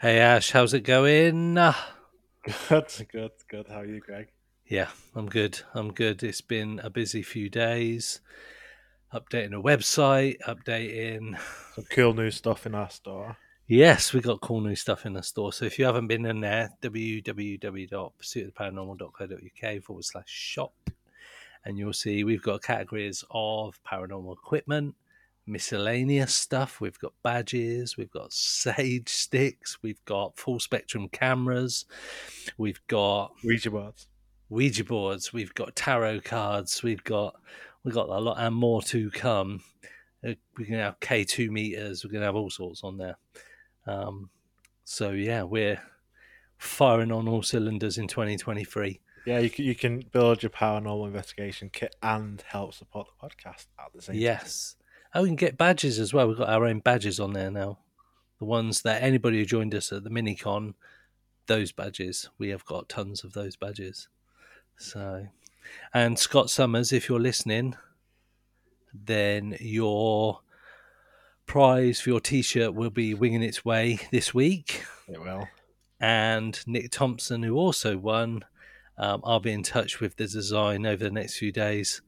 Hey Ash, how's it going? Ah. Good, good, good. How are you, Greg? Yeah, I'm good. I'm good. It's been a busy few days. Updating a website, updating. Some cool new stuff in our store. Yes, we got cool new stuff in the store. So if you haven't been in there, www.pursuitoftheparanormal.co.uk forward slash shop, and you'll see we've got categories of paranormal equipment, miscellaneous stuff. We've got badges, we've got sage sticks, we've got full spectrum cameras, we've got Ouija boards. Ouija boards, we've got tarot cards, we've got we've got a lot and more to come. Uh, We're gonna have K two meters. We're gonna have all sorts on there. Um, so yeah, we're firing on all cylinders in 2023. Yeah, you can, you can build your paranormal investigation kit and help support the podcast at the same time. Yes. Oh, we can get badges as well. We've got our own badges on there now. The ones that anybody who joined us at the minicon, those badges. We have got tons of those badges. So, and Scott Summers, if you're listening, then your prize for your T-shirt will be winging its way this week. It will. And Nick Thompson, who also won, um, I'll be in touch with the design over the next few days.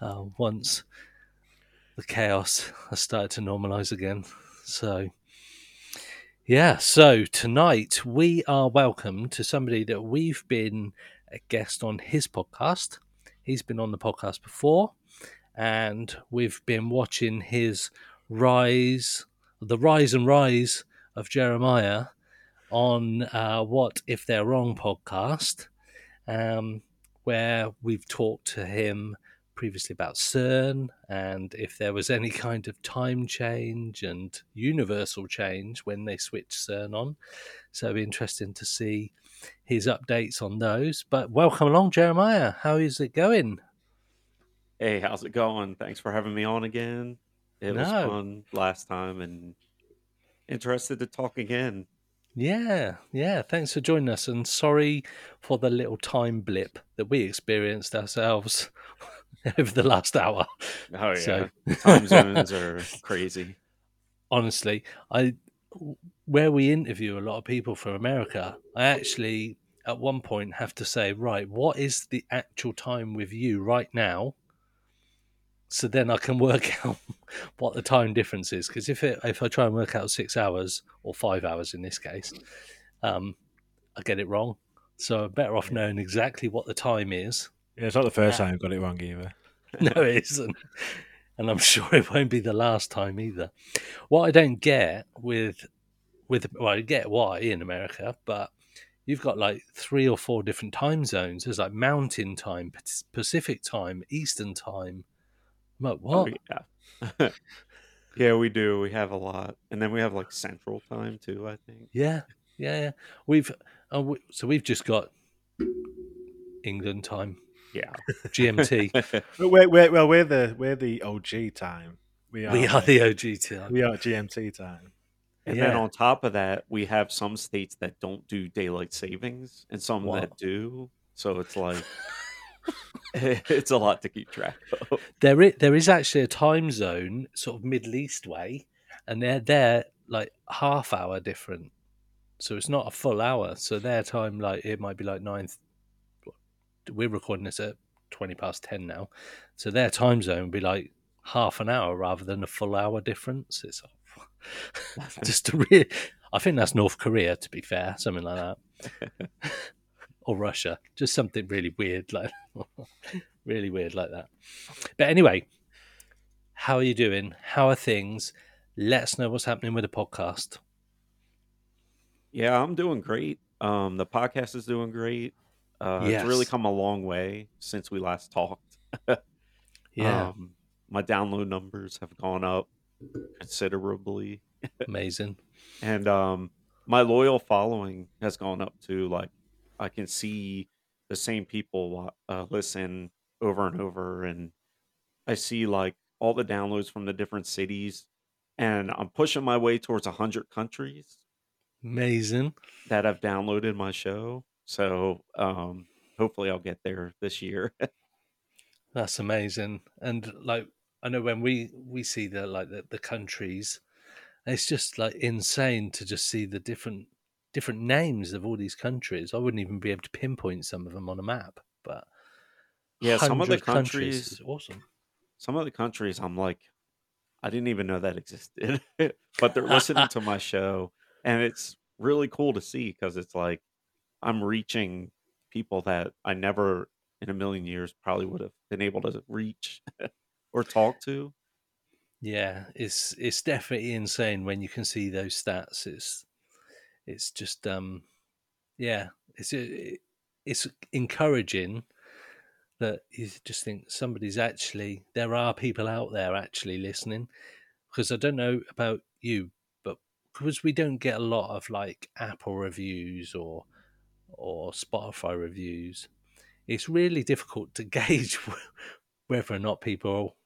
Uh, once the chaos has started to normalize again. So, yeah. So tonight we are welcome to somebody that we've been a guest on his podcast. He's been on the podcast before, and we've been watching his rise, the rise and rise of Jeremiah on uh, What If They're Wrong podcast, um, where we've talked to him previously about CERN and if there was any kind of time change and universal change when they switched CERN on. So it'll be interesting to see his updates on those. But welcome along, Jeremiah. How is it going? Hey, how's it going? Thanks for having me on again. It was No. fun last time and interested to talk again. Yeah, yeah. Thanks for joining us, and sorry for the little time blip that we experienced ourselves over the last hour. Oh yeah. So- Time zones are crazy. honestly, I where we interview a lot of people from America, I actually at one point have to say, right, what is the actual time with you right now? So then I can work out what the time difference is. Because if it, if I try and work out six hours or five hours in this case, um, I get it wrong. So I'm better off knowing exactly what the time is. Yeah, it's not the first Yeah. time you've got it wrong either. No, it isn't. And I'm sure it won't be the last time either. What I don't get with with well, I get why in America, but you've got like three or four different time zones. There's like Mountain Time, Pacific Time, Eastern Time. I'm like, Oh what? yeah. yeah, we do. We have a lot. And then we have like central time too, I think. Yeah, yeah, yeah. We've uh, we, so we've just got England time, Yeah. GMT. But we're, we're, well, we're the we're the OG time. We are, we are the OG time. we are GMT time. And then on top of that, we have some states that don't do daylight savings and some that do. So it's like it's a lot to keep track of. There is, there is actually a time zone, sort of Middle East way, and they're they're like half hour different. So it's not a full hour. So their time, like it might be like nine. We're recording this at twenty past ten now, so their time zone would be like half an hour rather than a full hour difference. It's just a real. I think that's North Korea, to be fair, something like that, or Russia. Just something really weird, like really weird like that. But anyway, how are you doing? How are things? Let us know what's happening with the podcast. Yeah, I'm doing great. Um, the podcast is doing great. Uh, It's really come a long way since we last talked. Yeah, Um, my download numbers have gone up considerably, amazing. and um, my loyal following has gone up to Like, I can see the same people uh, listen over and over, and I see like all the downloads from the different cities, and I'm pushing my way towards 100 countries Amazing. that have downloaded my show. So um, hopefully I'll get there this year. That's amazing. And like I know when we we see the like the, the countries, it's just like insane to just see the different different names of all these countries. I wouldn't even be able to pinpoint some of them on a map, but yeah, some of the countries countries, awesome. some of the countries, I'm like, I didn't even know that existed, but they're listening to my show, and it's really cool to see because it's like I'm reaching people that I never in a million years probably would have been able to reach or talk to. Yeah, it's it's definitely insane when you can see those stats. It's it's just um yeah, it's it's encouraging that you just think somebody's actually there are people out there actually listening because I don't know about you, but because we don't get a lot of like Apple reviews or or Spotify reviews, it's really difficult to gauge whether or not people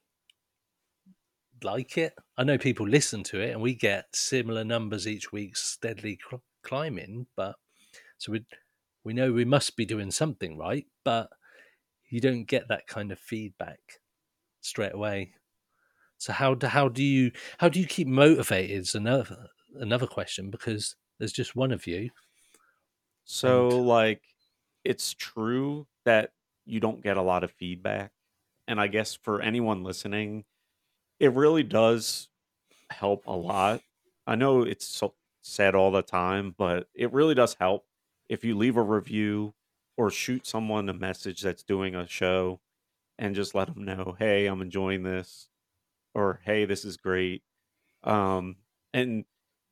like it. I know people listen to it, and we get similar numbers each week, steadily cl- climbing. But so we we know we must be doing something right, but you don't get that kind of feedback straight away. So how do how do you how do you keep motivated? Is another another question because there's just one of you. So, And like, it's true that you don't get a lot of feedback. And I guess for anyone listening, it really does help a lot. I know it's so said all the time, but it really does help if you leave a review or shoot someone a message that's doing a show and just let them know, hey, I'm enjoying this, or hey, this is great. Um, and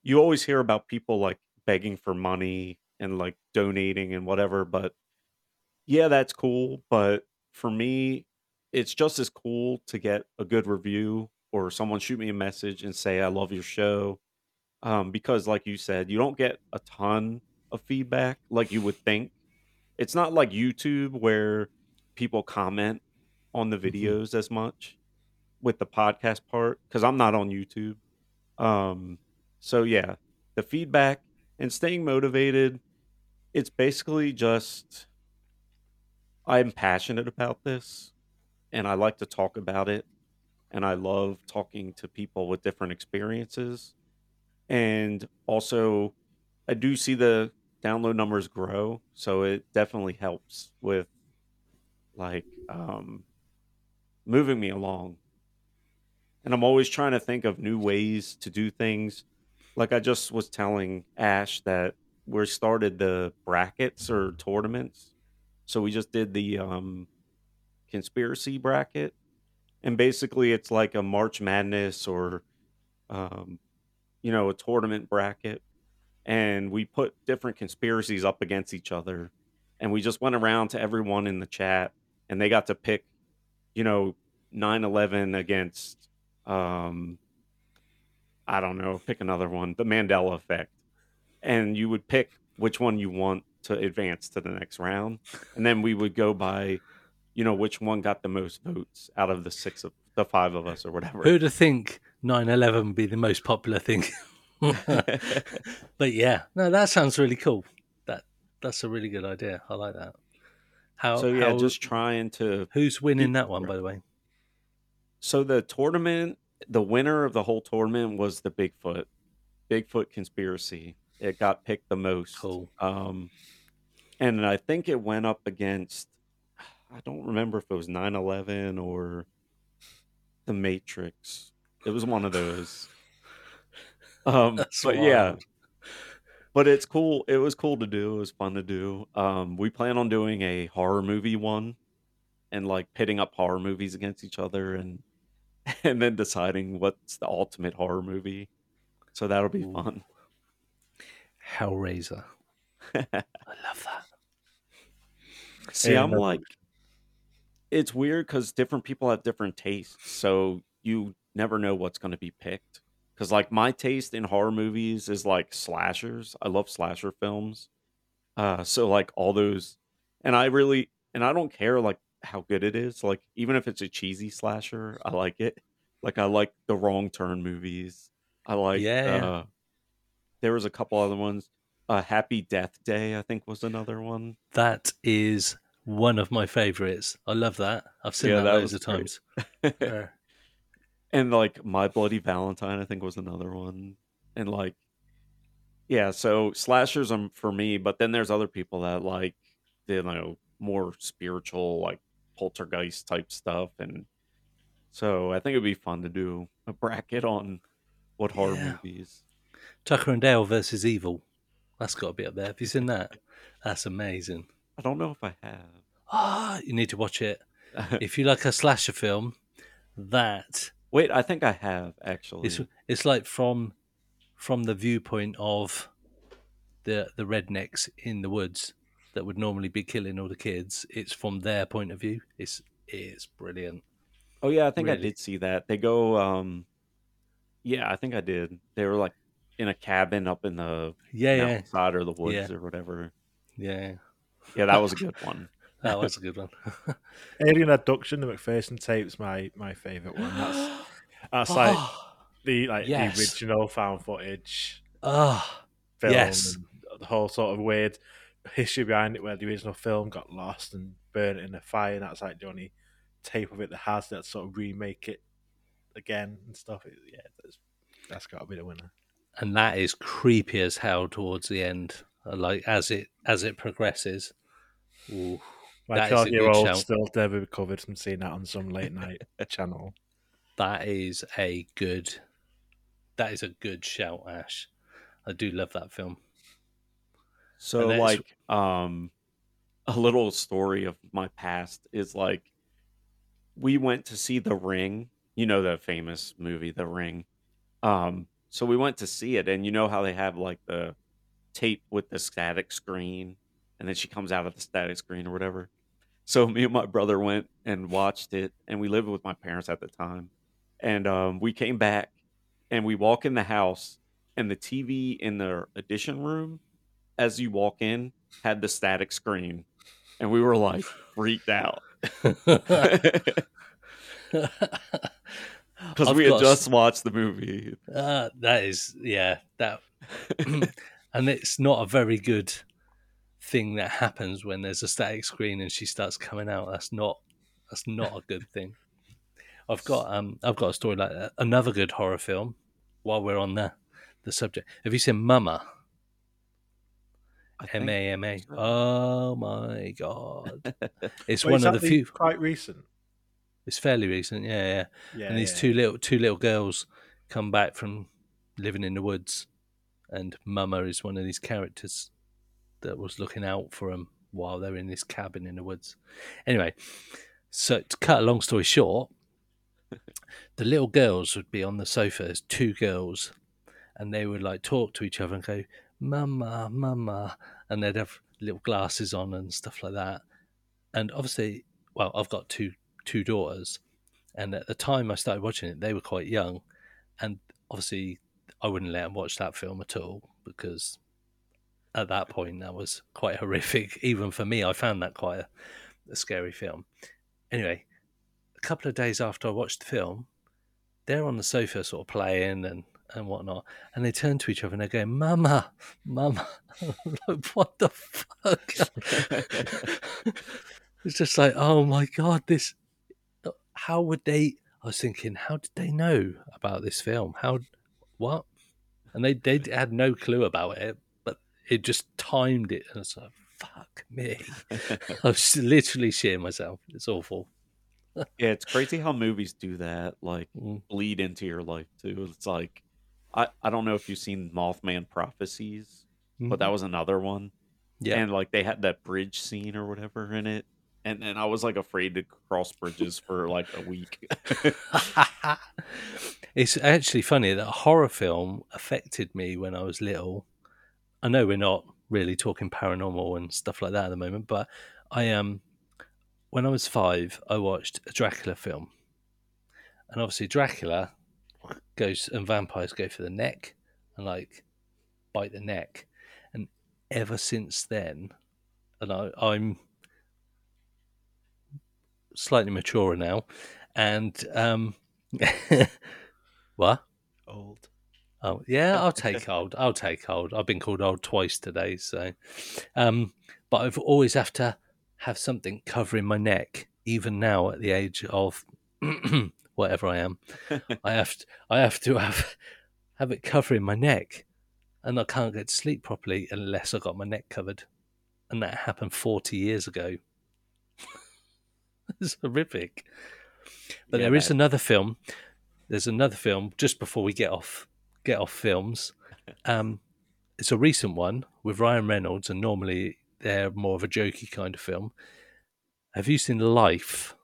you always hear about people like begging for money and like donating and whatever, but yeah, that's cool. But for me, it's just as cool to get a good review or someone shoot me a message and say, I love your show. Um, because, like you said, you don't get a ton of feedback like you would think. It's not like YouTube where people comment on the Mhm. videos as much with the podcast part because I'm not on YouTube. Um, so yeah, the feedback and staying motivated, it's basically just I'm passionate about this and I like to talk about it and I love talking to people with different experiences. And also I do see the download numbers grow, so it definitely helps with like um moving me along. And I'm always trying to think of new ways to do things. Like I just was telling Ash that we started the brackets or tournaments. So we just did the um conspiracy bracket and basically it's like a March Madness or um you know, a tournament bracket and we put different conspiracies up against each other and we just went around to everyone in the chat and they got to pick, you know, 9/11 against um I don't know, pick another one, the Mandela effect. And you would pick which one you want to advance to the next round. And then we would go by, you know, which one got the most votes out of the six of the five of us or whatever. who'd have think 9/11 would be the most popular thing? but yeah, no, that sounds really cool. That that's a really good idea. I like that. How so yeah, how- just trying to who's winning that one by the way? So the tournament, the winner of the whole tournament was the Bigfoot, Bigfoot conspiracy. It got picked the most. Cool. Um, and I think it went up against, I don't remember if it was 9 11 or The Matrix. It was one of those. Um, That's but yeah, but it's cool. It was cool to do. It was fun to do. Um, we plan on doing a horror movie one and like pitting up horror movies against each other and and then deciding what's the ultimate horror movie. So that'll be Ooh. fun. Hellraiser. I love that. See, I'm no- like, it's weird because different people have different tastes, so you never know what's going to be picked. Because like my taste in horror movies is like slashers. I love slasher films. Uh, so like all those, and I really, and I don't care like how good it is. Like even if it's a cheesy slasher, I like it. Like I like the Wrong Turn movies. I like. Yeah. Uh, there was a couple other ones. Uh, Happy Death Day, I think, was another one. That is one of my favorites. I love that. I've seen Yeah, that, that loads of times. And like My Bloody Valentine, I think, was another one. And like, yeah, so slashers are for me, but then there's other people that like, you know, more spiritual, like poltergeist type stuff. And so I think it'd be fun to do a bracket on what horror Yeah. movies. Tucker and Dale versus Evil. That's got to be up there. Have you seen that? That's amazing. I don't know if I have. Ah, you need to watch it. If you like a slasher film, that Wait, I think I have actually. it's it's like from from the viewpoint of the the rednecks in the woods that would normally be killing all the kids. It's from their point of view. It's it's brilliant. Oh yeah, I think I did see that. They go um yeah, I think I did. They were like in a cabin up in the Yeah, yeah, mountainside or the woods Yeah. or whatever. yeah. Yeah, that was a good one. That was a good one. Alien Abduction, the McPherson tape's my my favorite one. That's that's like the like Yes. the original found footage Ah, film Yes. and the whole sort of weird history behind it where the original film got lost and burned in a fire and that's like the only tape of it that has that sort of remake it again and stuff. It- yeah, that's, that's got to be the winner. and that is creepy as hell towards the end. Like as it as it progresses. Ooh. My That is a twelve year old shout. still never recovered from seeing that on some late night channel. That is a good. That is a good shout, Ash. I do love that film. So like um a little story of my past is like we went to see The Ring, you know the famous movie The Ring. Um so we went to see it and you know how they have like the tape with the static screen and then she comes out of the static screen or whatever. So me and my brother went and watched it and we lived with my parents at the time. And um we came back and we walk in the house and the TV in the edition room as you walk in had the static screen and we were like freaked out because we had just watched the movie Uh, that is, yeah, that, and it's not a very good thing that happens when there's a static screen and she starts coming out. That's not, that's not a good thing. I've got, um, I've got a story like that. Another good horror film. While we're on the the subject, have you seen Mama? M A M A. Oh my god! It's Wait, one of the few. quite recent. It's fairly recent, yeah, yeah. Yeah, and these yeah. two little two little girls come back from living in the woods, and Mama is one of these characters that was looking out for them while they're in this cabin in the woods. Anyway, so to cut a long story short, the little girls would be on the sofa. There's two girls, and they would like talk to each other and go, "Mama, Mama," and they'd have little glasses on and stuff like that. And obviously, well, I've got two two daughters, and at the time I started watching it, they were quite young, and obviously I wouldn't let him watch that film at all because at that point that was quite horrific. Even for me, I found that quite a, a scary film. Anyway, a couple of days after I watched the film, they're on the sofa sort of playing and and whatnot, and they turn to each other and they go, "Mama, Mama," what the fuck? it's just like, oh my god, this. How would they? I was thinking, how did they know about this film? How, what? And they they had no clue about it, but it just timed it, and it's like, fuck me. I was literally shitting myself. It's awful. yeah it's crazy how movies do that like Mm. bleed into your life too it's like i i don't know if you've seen mothman prophecies but that was another one Mm-hmm. yeah. and like they had that bridge scene or whatever in it and then i was like afraid to cross bridges for like a week it's actually funny that a horror film affected me when I was little. I know we're not really talking paranormal and stuff like that at the moment, but I um when I was five, I watched a Dracula film, and obviously Dracula goes and vampires go for the neck and like bite the neck, and ever since then, and I, I'm slightly maturer now, and um, what? Old. Oh yeah, I'll take old. I'll take old. I've been called old twice today, so. Um, but I've always have to have something covering my neck, even now at the age of whatever I am. I have to, I have to have have it covering my neck, and I can't get to sleep properly unless I got my neck covered, and that happened forty years ago. it's horrific. But Yeah, there is another film. There's another film just before we get off get off films. Um, it's a recent one with Ryan Reynolds, and normally they're more of a jokey kind of film. Have you seen Life?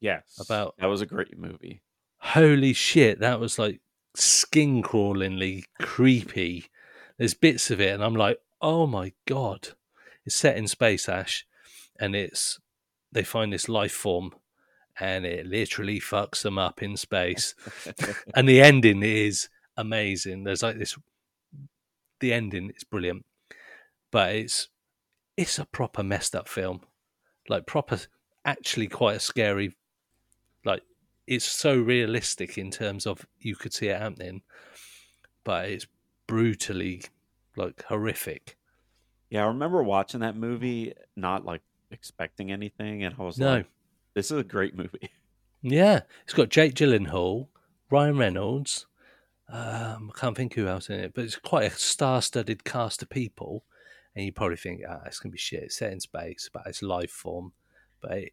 Yes. About- that was a great movie. Holy shit, that was like skin crawlingly creepy. There's bits of it, and I'm like, oh my god. It's set in space, Ash, and it's they find this life form, and it literally fucks them up in space. and the ending is amazing. There's like this. The ending is brilliant, but it's it's a proper messed up film, like proper, actually quite a scary. Like it's so realistic in terms of you could see it happening, but it's brutally like horrific. Yeah, I remember watching that movie, not like expecting anything, and I was No. like, "This is a great movie." Yeah, it's got Jake Gyllenhaal, Ryan Reynolds. Um, I can't think who else in it, but it's quite a star-studded cast of people. And you probably think, ah, it's gonna be shit. It's set in space, but it's life form. But it,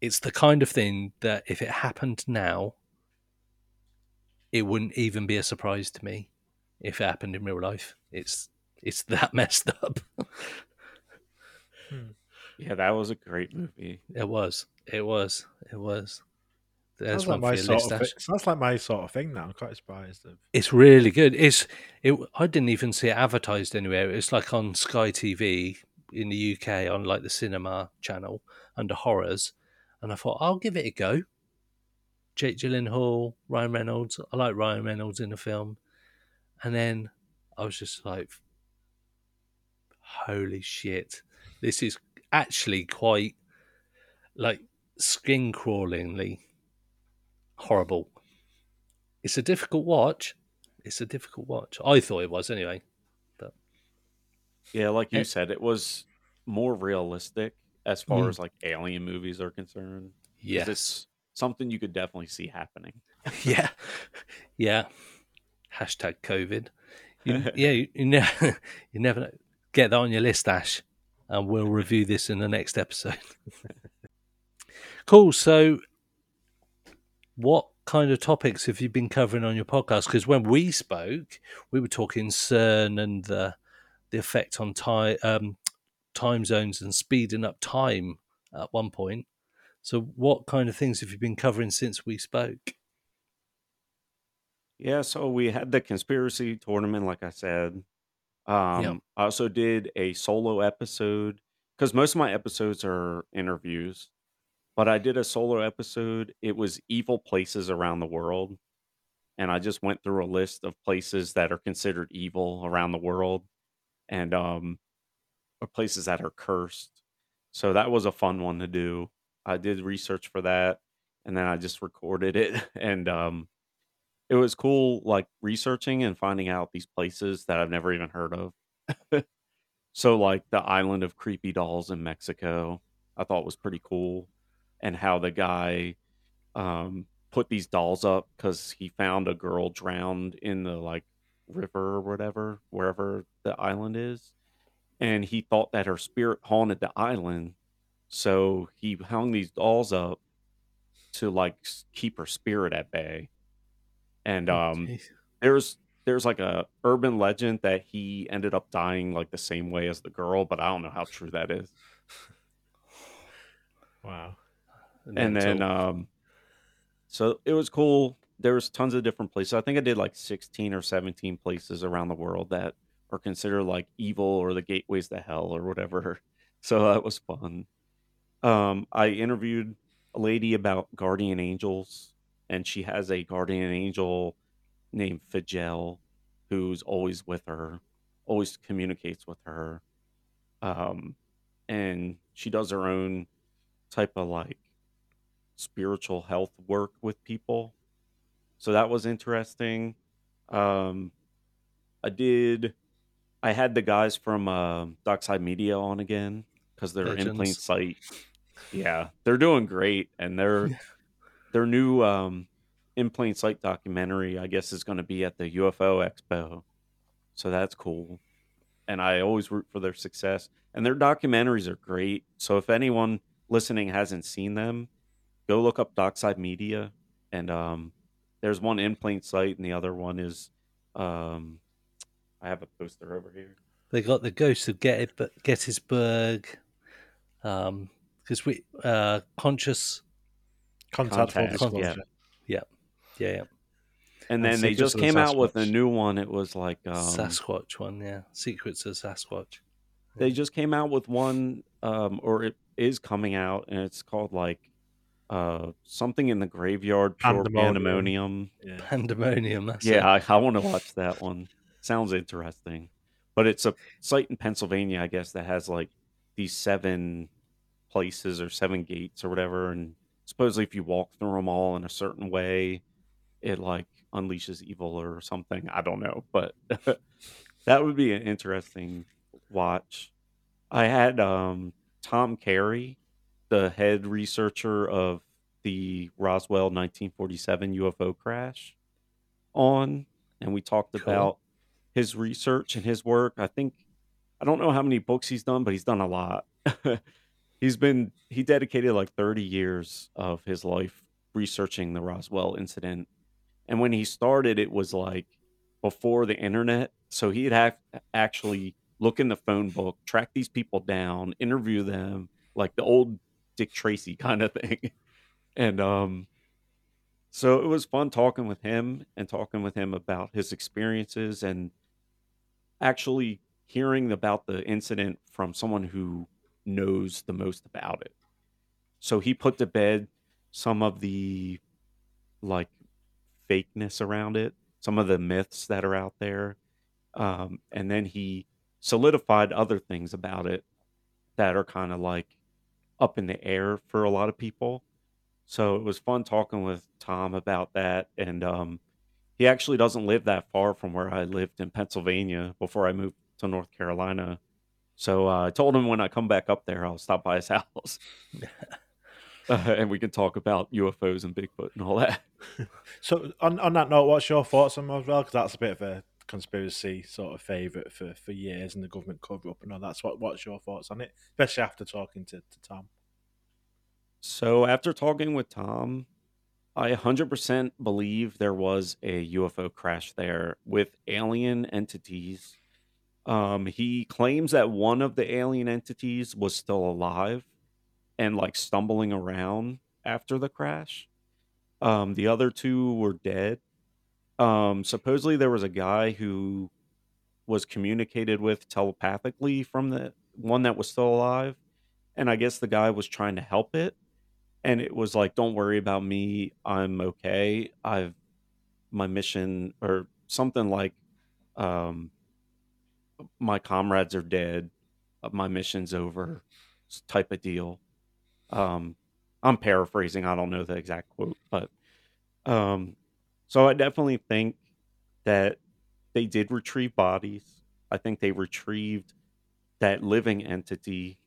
it's the kind of thing that if it happened now, it wouldn't even be a surprise to me. If it happened in real life, it's it's that messed up. Yeah, that was a great movie. it was. It was. It was. There's Sounds like my for your sort list, of Ash. sounds like my sort of thing now. I'm quite surprised. Of, It's really good. It's it. I didn't even see it advertised anywhere. It's like on Sky TV in the UK on like the cinema channel under horrors, and I thought I'll give it a go. Jake Gyllenhaal, Ryan Reynolds. I like Ryan Reynolds in the film, and then I was just like, "Holy shit! This is actually quite like skin crawlingly horrible." It's a difficult watch. It's a difficult watch. I thought it was anyway. Yeah, like you Eh. said, it was more realistic as far Mm. as like alien movies are concerned. Yes. it's something you could definitely see happening. yeah. Yeah. Hashtag COVID. You, yeah, you, you, ne- you never know. Get that on your list, Ash, and we'll review this in the next episode. cool. So, what kind of topics have you been covering on your podcast? Because when we spoke, we were talking CERN and the the effect on time um, time zones and speeding up time at one point. So, what kind of things have you been covering since we spoke? Yeah, so we had the conspiracy tournament, like I said. Um, I also did a solo episode because most of my episodes are interviews, but I did a solo episode. It was evil places around the world. And I just went through a list of places that are considered evil around the world and um or places that are cursed. So that was a fun one to do. I did research for that and then I just recorded it and um it was cool like researching and finding out these places that I've never even heard of. so like the island of creepy dolls in Mexico, I thought was pretty cool and how the guy um put these dolls up cuz he found a girl drowned in the like river or whatever wherever the island is and he thought that her spirit haunted the island so he hung these dolls up to like keep her spirit at bay and um Jeez. there's there's like a urban legend that he ended up dying like the same way as the girl but i don't know how true that is wow. and then Mental. um so it was cool there was tons of different places i think i did like 16 or 17 places around the world that are considered like evil or the gateways to hell or whatever so that was fun um i interviewed a lady about guardian angels and she has a guardian angel named Fidel who's always with her always communicates with her um and she does her own type of like spiritual health work with people. So that was interesting. Um, I did. I had the guys from uh, Dockside Media on again because they're in plain sight. Yeah, they're doing great, and their Yeah. Their new um, in plain sight documentary, I guess, is going to be at the UFO Expo, so that's cool. And I always root for their success, and their documentaries are great. So if anyone listening hasn't seen them, go look up Dockside Media, and um, there's one in plain sight, and the other one is um, I have a poster over here. They got the Ghost of Get- Gettysburg, because we uh, conscious. Contact, full Contact, disclosure. Yeah, yeah, And And then they just of the came out with a new one. It was like um, Sasquatch one. Yeah, Secrets of Sasquatch. they just came out with one, um, or it is coming out, and it's called like uh, something in the graveyard, pure Pandemonium. pandemonium. Yeah. Pandemonium. That's it. Yeah, I, I want to watch that one. Sounds interesting. But it's a site in Pennsylvania, I guess, that has like these seven places or seven gates or whatever. And supposedly, if you walk through them all in a certain way, it like unleashes evil or something. I don't know. But that would be an interesting watch. I had um, Tom Carey, the head researcher of the Roswell 1947 UFO crash, on, and we talked Cool. about his research and his work. I think I don't know how many books he's done, but he's done a lot. he's been he dedicated like 30 years of his life researching the Roswell incident. And when he started, it was like before the internet. So he'd have actually look in the phone book, track these people down, interview them, like the old Dick Tracy kind of thing. And um so it was fun talking with him and talking with him about his experiences and actually hearing about the incident from someone who knows the most about it. So he put to bed some of the like fakeness around it, some of the myths that are out there. Um, and then he solidified other things about it that are kind of like up in the air for a lot of people. So it was fun talking with Tom about that. And um, he actually doesn't live that far from where I lived in Pennsylvania before I moved to North Carolina. So uh, I told him when I come back up there, I'll stop by his house. Uh, and we can talk about UFOs and Bigfoot and all that. So on, on that note, what's your thoughts on Roswell? Because that's a bit of a conspiracy sort of favourite for, for years, and the government cover up and all that. So what, what's your thoughts on it, especially after talking to, to Tom? So after talking with Tom, I 100% believe there was a UFO crash there with alien entities. Um, he claims that one of the alien entities was still alive and like stumbling around after the crash. Um, the other two were dead. Um, supposedly there was a guy who was communicated with telepathically from the one that was still alive, and I guess the guy was trying to help it and it was like don't worry about me i'm okay i've my mission or something like um my comrades are dead uh, my mission's over type of deal um i'm paraphrasing i don't know the exact quote but um so i definitely think that they did retrieve bodies i think they retrieved that living entity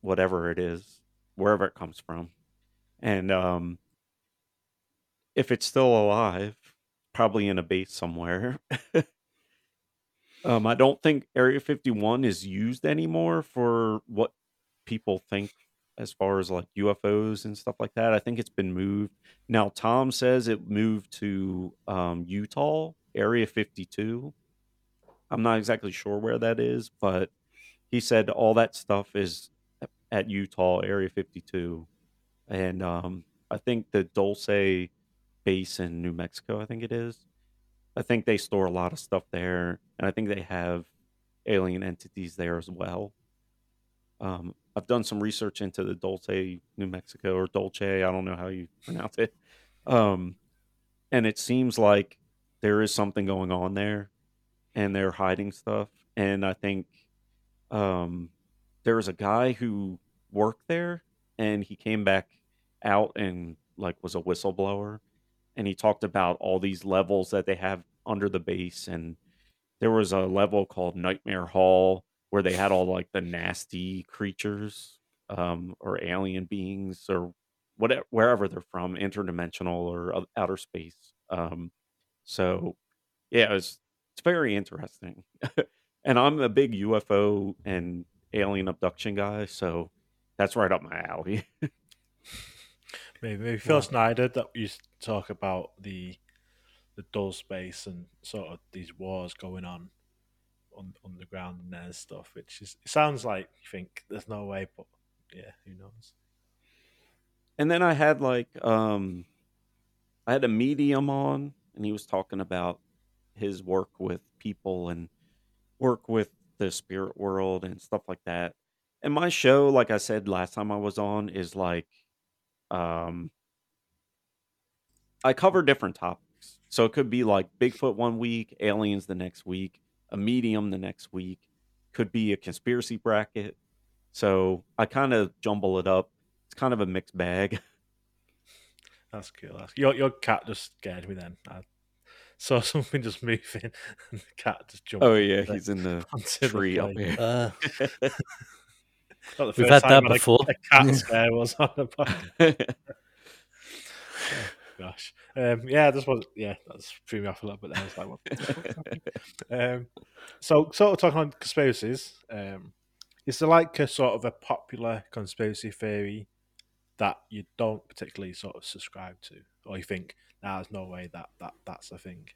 whatever it is wherever it comes from and um, if it's still alive, probably in a base somewhere. um, I don't think Area 51 is used anymore for what people think as far as like UFOs and stuff like that. I think it's been moved. Now, Tom says it moved to um, Utah, Area 52. I'm not exactly sure where that is, but he said all that stuff is at Utah, Area 52 and um, I think the Dulce base in New Mexico, I think it is. I think they store a lot of stuff there, and I think they have alien entities there as well. Um, I've done some research into the Dolce, New Mexico, or Dolce. I don't know how you pronounce it. Um, and it seems like there is something going on there, and they're hiding stuff. And I think um, there was a guy who worked there, and he came back out and like was a whistleblower, and he talked about all these levels that they have under the base, and there was a level called Nightmare Hall where they had all like the nasty creatures um, or alien beings or whatever wherever they're from, interdimensional or outer space. Um, so yeah, it was it's very interesting. and I'm a big UFO and alien abduction guy, so that's right up my alley. Maybe, maybe Phil Wow. Schneider that used to talk about the the Dulce base and sort of these wars going on on underground and there's stuff, which is it sounds like you think there's no way, but yeah, who knows? and then I had like um I had a medium on and he was talking about his work with people and work with the spirit world and stuff like that. And my show, like I said last time I was on, is like um I cover different topics. So it could be like Bigfoot one week, aliens the next week, a medium the next week, could be a conspiracy bracket. So I kind of jumble it up. It's kind of a mixed bag. That's cool. That's, your your cat just scared me then. I saw something just moving and the cat just jumped Oh yeah, he's in the onto the tree up here. Uh, Not the We've had that before. A cat scare was on the podcast. Gosh. Um, yeah, this was yeah, that's threw me off a little bit. There. I was like, what the fuck's happening? um, so sort of talking on conspiracies. Um, is there like a sort of a popular conspiracy theory that you don't particularly sort of subscribe to, or you think nah, there's no way that that that's a thing?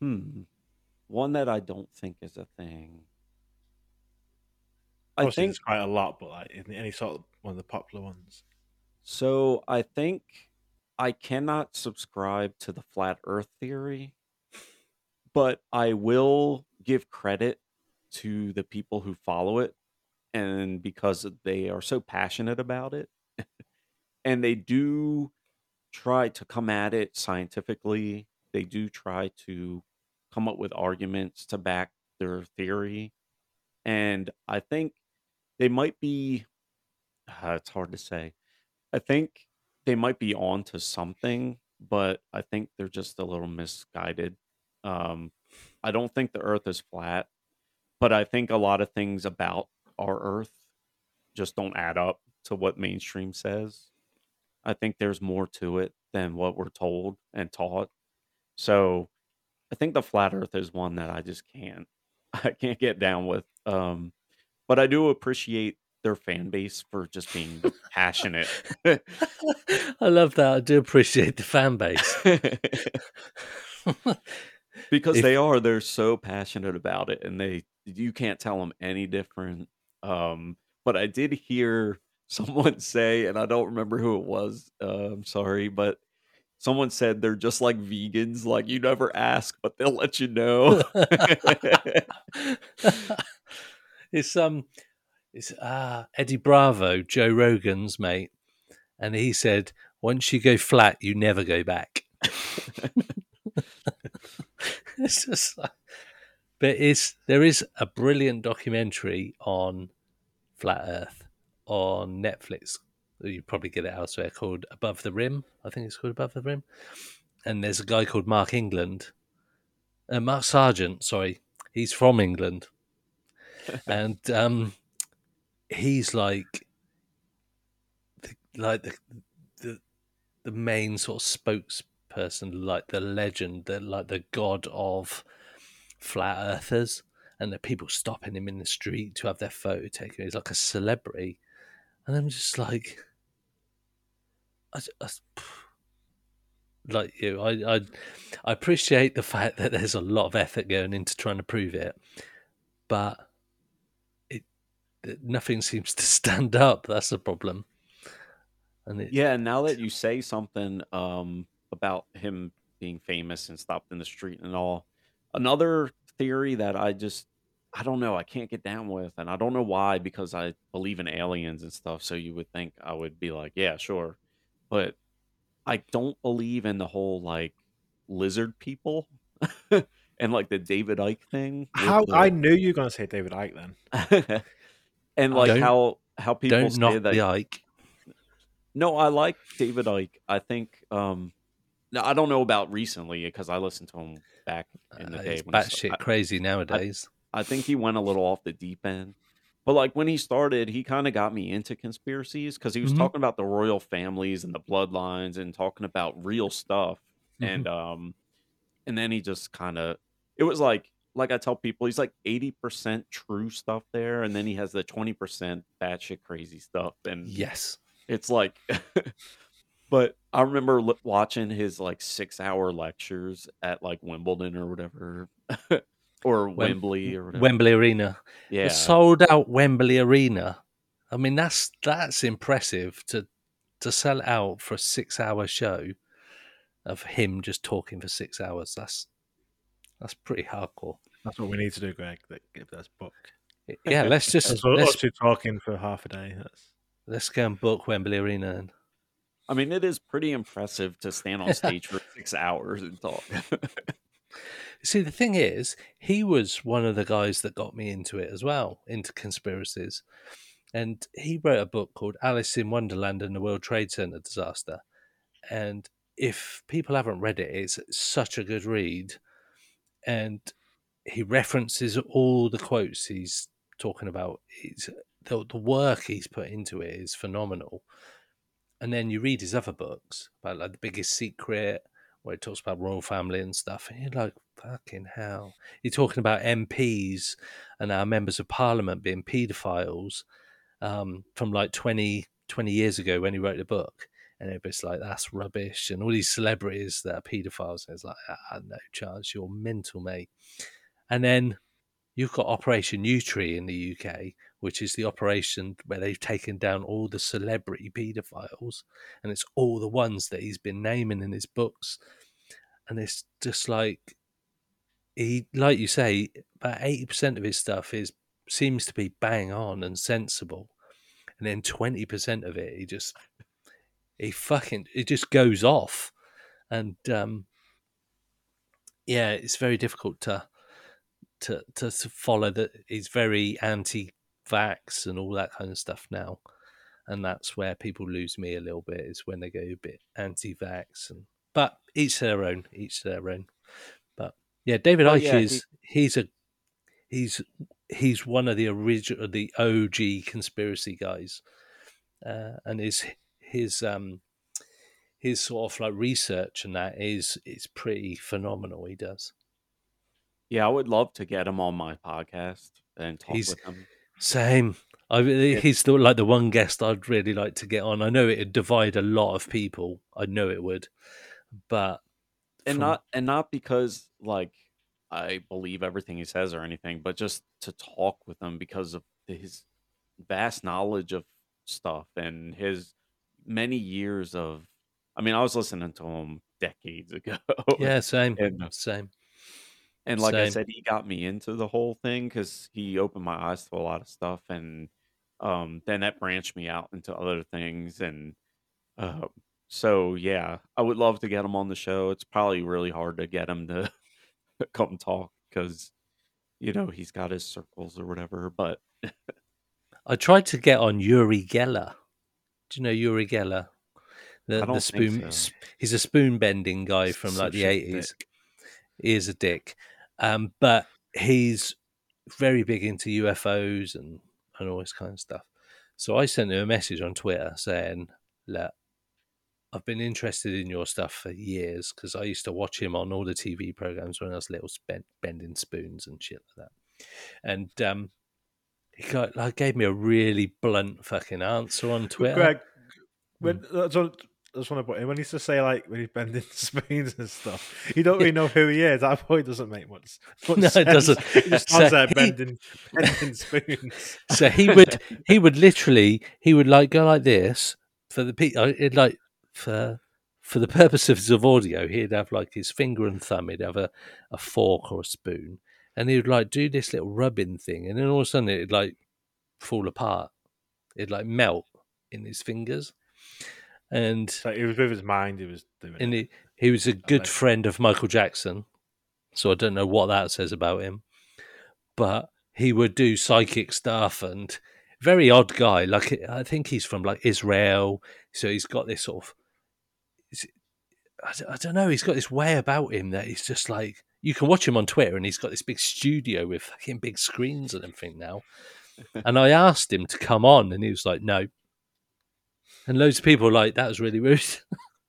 hmm. One that I don't think is a thing. I Obviously, think quite a lot, but like in any sort of one of the popular ones. so. I think I cannot subscribe to the flat Earth theory, but I will give credit to the people who follow it, and because they are so passionate about it, and they do try to come at it scientifically. They do try to come up with arguments to back their theory. And I think they might be, uh, it's hard to say. I think they might be on to something, but I think they're just a little misguided. Um, I don't think the earth is flat, but I think a lot of things about our earth just don't add up to what mainstream says. I think there's more to it than what we're told and taught. So I think the flat earth is one that I just can't I can't get down with. Um but I do appreciate their fan base for just being passionate. I love that. I do appreciate the fan base. because If- they are they're so passionate about it and they you can't tell them any different um but i did hear someone say and i don't remember who it was uh, i'm sorry but someone said they're just like vegans like you never ask but they'll let you know it's um, it's ah Eddie Bravo, Joe Rogan's mate, and he said once you go flat, you never go back. it's just like, but it's there is a brilliant documentary on flat Earth on Netflix. You probably get it elsewhere called Above the Rim. I think it's called Above the Rim. And there's a guy called Mark England, uh, Mark Sargent. Sorry, he's from England, and um, he's like, the, like the, the the main sort of spokesperson, like the legend, the like the god of flat earthers, and the people stopping him in the street to have their photo taken. He's like a celebrity, and I'm just like, I, I, like you, I, I, I appreciate the fact that there's a lot of effort going into trying to prove it, but nothing seems to stand up. That's the problem. And it, yeah and now that you say something um about him being famous and stopped in the street and all another theory that i just i don't know i can't get down with and i don't know why because i believe in aliens and stuff so you would think i would be like yeah sure but i don't believe in the whole like lizard people and like the david icke thing How the- I knew you were going to say David Icke then. and like Don't- how how people don't say that the Icke. no, I like David Icke. I think um No, I don't know about recently because I listened to him back in the Uh, day. it's batshit crazy nowadays. I think he went a little off the deep end. But like when he started, he kind of got me into conspiracies because he was Mhm. talking about the royal families and the bloodlines and talking about real stuff. Mm-hmm. And um and then he just kind of it was like like I tell people, he's like 80% true stuff there, and then he has the 20% batshit crazy stuff. And yes. it's like but i remember li- watching his like six hour lectures at like wimbledon or whatever or Wem- wembley or whatever Wembley Arena. yeah The sold out Wembley Arena. I mean, that's that's impressive to to sell out for a six hour show of him just talking for six hours. That's that's pretty hardcore. That's what we need to do, Greg. That give this book. Yeah, let's just That's what let's, us two talking for half a day. That's let's go and book Wembley Arena. And i mean it is pretty impressive to stand on stage for six hours and talk See, the thing is, he was one of the guys that got me into it as well, into conspiracies. And he wrote a book called Alice in Wonderland and the World Trade Center Disaster. And if people haven't read it, it's such a good read. And he references all the quotes he's talking about. He's, the, the work he's put into it is phenomenal. And then you read his other books about like The Biggest Secret, where he talks about royal family and stuff. And you're like, fucking hell. You're talking about MPs and our members of parliament being paedophiles um, from like 20, 20 years ago when he wrote the book. And everybody's like, that's rubbish. And all these celebrities that are paedophiles. And it's like, ah, no chance. You're mental, mate. And then you've got Operation Yewtree in the UK, which is the operation where they've taken down all the celebrity paedophiles. And it's all the ones that he's been naming in his books. And it's just like, he, like you say, about 80% of his stuff is seems to be bang on and sensible. And then 20% of it, he just, he fucking, it just goes off. And, um, yeah, it's very difficult to, to, to, follow that. He's very anti vax and all that kind of stuff now. And that's where people lose me a little bit is when they go a bit anti vax. And, but each their own, each their own. But yeah, David Well, Icke yeah, he- is, he's a, he's, he's one of the original, the OG conspiracy guys. Uh, and his, his, um, his sort of like research and that is, is pretty phenomenal. He does. yeah i would love to get him on my podcast and talk He's- with him Same. I really, he's the, like the one guest I'd really like to get on. I know it'd divide a lot of people. I know it would, but and from- not and not because like I believe everything he says or anything, but just to talk with him because of his vast knowledge of stuff and his many years of. I mean, I was listening to him decades ago. yeah, same, And- same. And like I said, he got me into the whole thing because he opened my eyes to a lot of stuff, and um, then that branched me out into other things. And uh, so, yeah, I would love to get him on the show. It's probably really hard to get him to come talk because you know he's got his circles or whatever. But I tried to get on Uri Geller. Do you know Uri Geller? The, the spoon. so. He's a spoon bending guy from like the eighties. He is a dick, um, but he's very big into UFOs and and all this kind of stuff. So I sent him a message on Twitter saying, "Look, I've been interested in your stuff for years because I used to watch him on all the TV programs when I was little, bending spoons and shit like that." And um, he got like gave me a really blunt fucking answer on Twitter. Greg, when, that's what, that's what I put in. When he used to say like when he's bending spoons and stuff, you don't really know who he is. That point doesn't make much. much No, it sense. doesn't. He just So there he- bending, bending spoons. so he would he would literally he would like go like this for the pe- uh, it like for for the purposes of audio he'd have like his finger and thumb he'd have a, a fork or a spoon and he would like do this little rubbing thing and then all of a sudden it'd like fall apart it'd like melt in his fingers and So he was with his mind. He was doing. and it. he, he was a good like- friend of Michael Jackson, so I don't know what that says about him. But he would do psychic stuff and very odd guy. Like I think he's from like Israel, so he's got this sort of. I don't know. He's got this way about him that he's just like you can watch him on Twitter, and he's got this big studio with fucking big screens and everything now. and I asked him to come on, and he was like, "No." And loads of people were like that was really rude.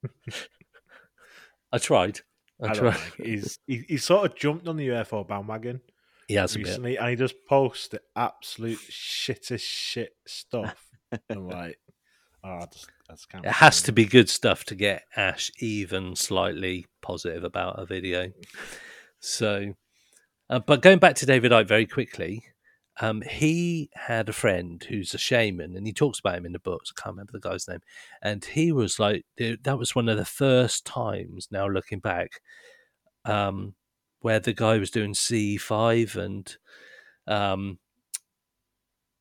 I tried. I, I tried. like. He's he, he sort of jumped on the UFO bandwagon He has a bit. recently, and he just posts the absolute shittest shit stuff. I'm like, oh, I just, that's kind It has to be good stuff to get Ash even slightly positive about a video. So, uh, but going back to David Icke very quickly, um, he had a friend who's a shaman, and he talks about him in the books. I can't remember the guy's name, and he was like, that was one of the first times. Now looking back, um, where the guy was doing C five and, um,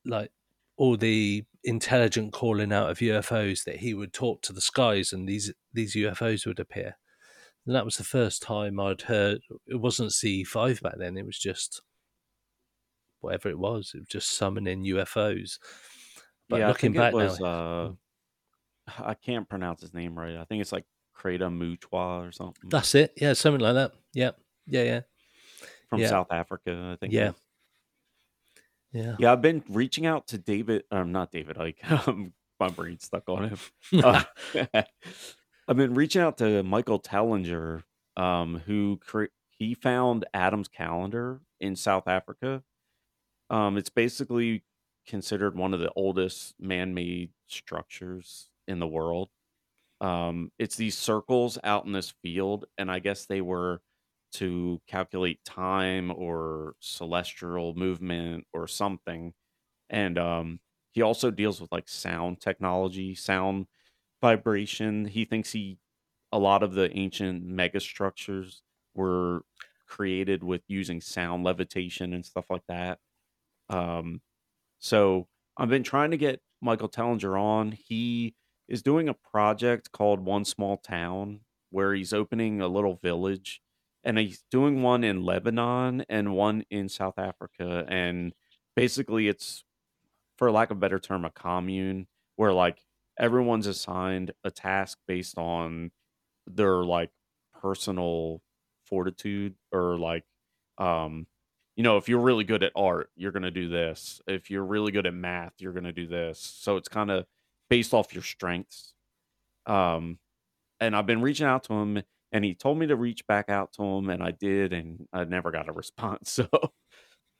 like all the intelligent calling out of UFOs that he would talk to the skies and these these UFOs would appear. And that was the first time I'd heard it wasn't C five back then, it was just whatever it was. It was just summoning UFOs. But yeah, looking back it was, now uh, I can't pronounce his name right. I think it's like Credo Mutwa or something that's it. Yeah, something like that. Yeah. Yeah, yeah. from yeah. South Africa. I think. Yeah. Yeah. Yeah, I've been reaching out to David. Um, not David Icke. Um, my brain's stuck on him. Uh, I've been reaching out to Michael Tellinger, um, who cre- he found Adam's calendar in South Africa. Um, it's basically considered one of the oldest man-made structures in the world. Um, it's these circles out in this field, and I guess they were to calculate time or celestial movement or something. And um, he also deals with like sound technology, sound vibration. He thinks he a lot of the ancient megastructures were created with using sound levitation and stuff like that. Um, so I've been trying to get Michael Tellinger on. He is doing a project called One Small Town where he's opening a little village and he's doing one in Lebanon and one in South Africa. And basically, it's for lack of a better term, a commune where like everyone's assigned a task based on their like personal fortitude or like um you know if you're really good at art you're going to do this. If you're really good at math you're going to do this. So it's kind of based off your strengths. Um and i've been reaching out to him and he told me to reach back out to him and i did and i never got a response. So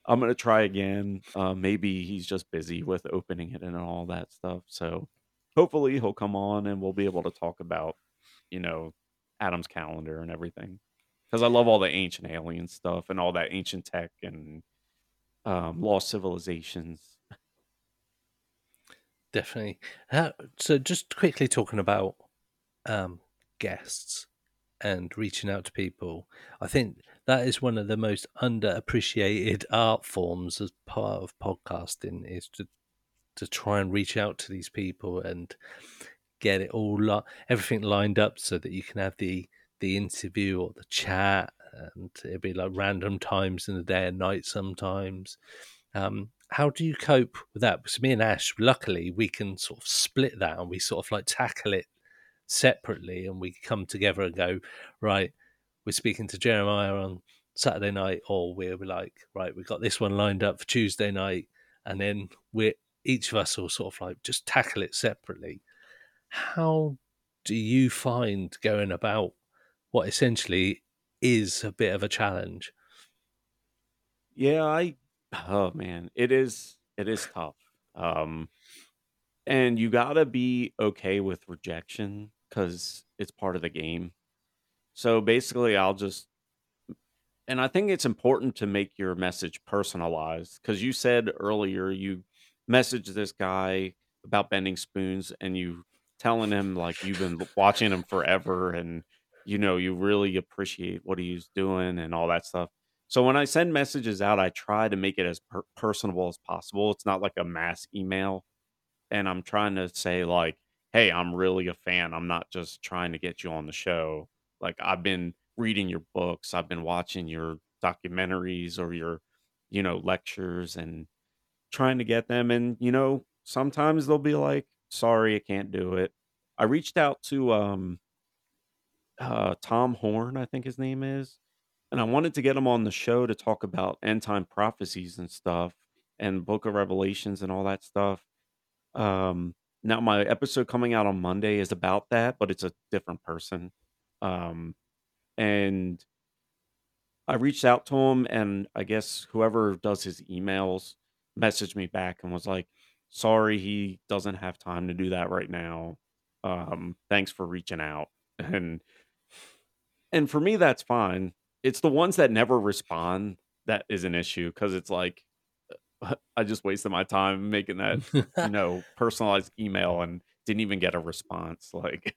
i'm going to try again. Uh, maybe he's just busy with opening it and all that stuff. So hopefully he'll come on and we'll be able to talk about you know adam's calendar and everything. Because i love all the ancient alien stuff and all that ancient tech and um, lost civilizations. Definitely. How, so, just quickly talking about um, guests and reaching out to people, I think that is one of the most underappreciated art forms as part of podcasting is to to try and reach out to these people and get it all li- everything lined up so that you can have the the interview or the chat and it'll be like random times in the day and night sometimes um, how do you cope with that? Because me and Ash, luckily, we can sort of split that and we sort of like tackle it separately and we come together and go, right, we're speaking to Jeremiah on Saturday night, or we're like, right, we've got this one lined up for Tuesday night, and then we're each of us will sort of like just tackle it separately. How do you find going about what essentially is a bit of a challenge? yeah i oh man it is it is tough um and you gotta be okay with rejection because it's part of the game so basically i'll just and i think it's important to make your message personalized because you said earlier you messaged this guy about bending spoons and you telling him like you've been watching him forever and you know you really appreciate what he's doing and all that stuff. So when i send messages out i try to make it as per- personable as possible. It's not like a mass email. And i'm trying to say like hey i'm really a fan. I'm not just trying to get you on the show. Like i've been reading your books. I've been watching your documentaries or your you know lectures and trying to get them and you know sometimes they'll be like sorry i can't do it i reached out to um uh, Tom Horn, I think his name is, and I wanted to get him on the show to talk about end time prophecies and stuff, and Book of Revelations and all that stuff. Um, now my episode coming out on Monday is about that, but it's a different person. Um, and I reached out to him, and I guess whoever does his emails messaged me back and was like, "Sorry, he doesn't have time to do that right now. Um, thanks for reaching out." And and for me, that's fine. It's the ones that never respond that is an issue because it's like I just wasted my time making that you know personalized email and didn't even get a response. Like,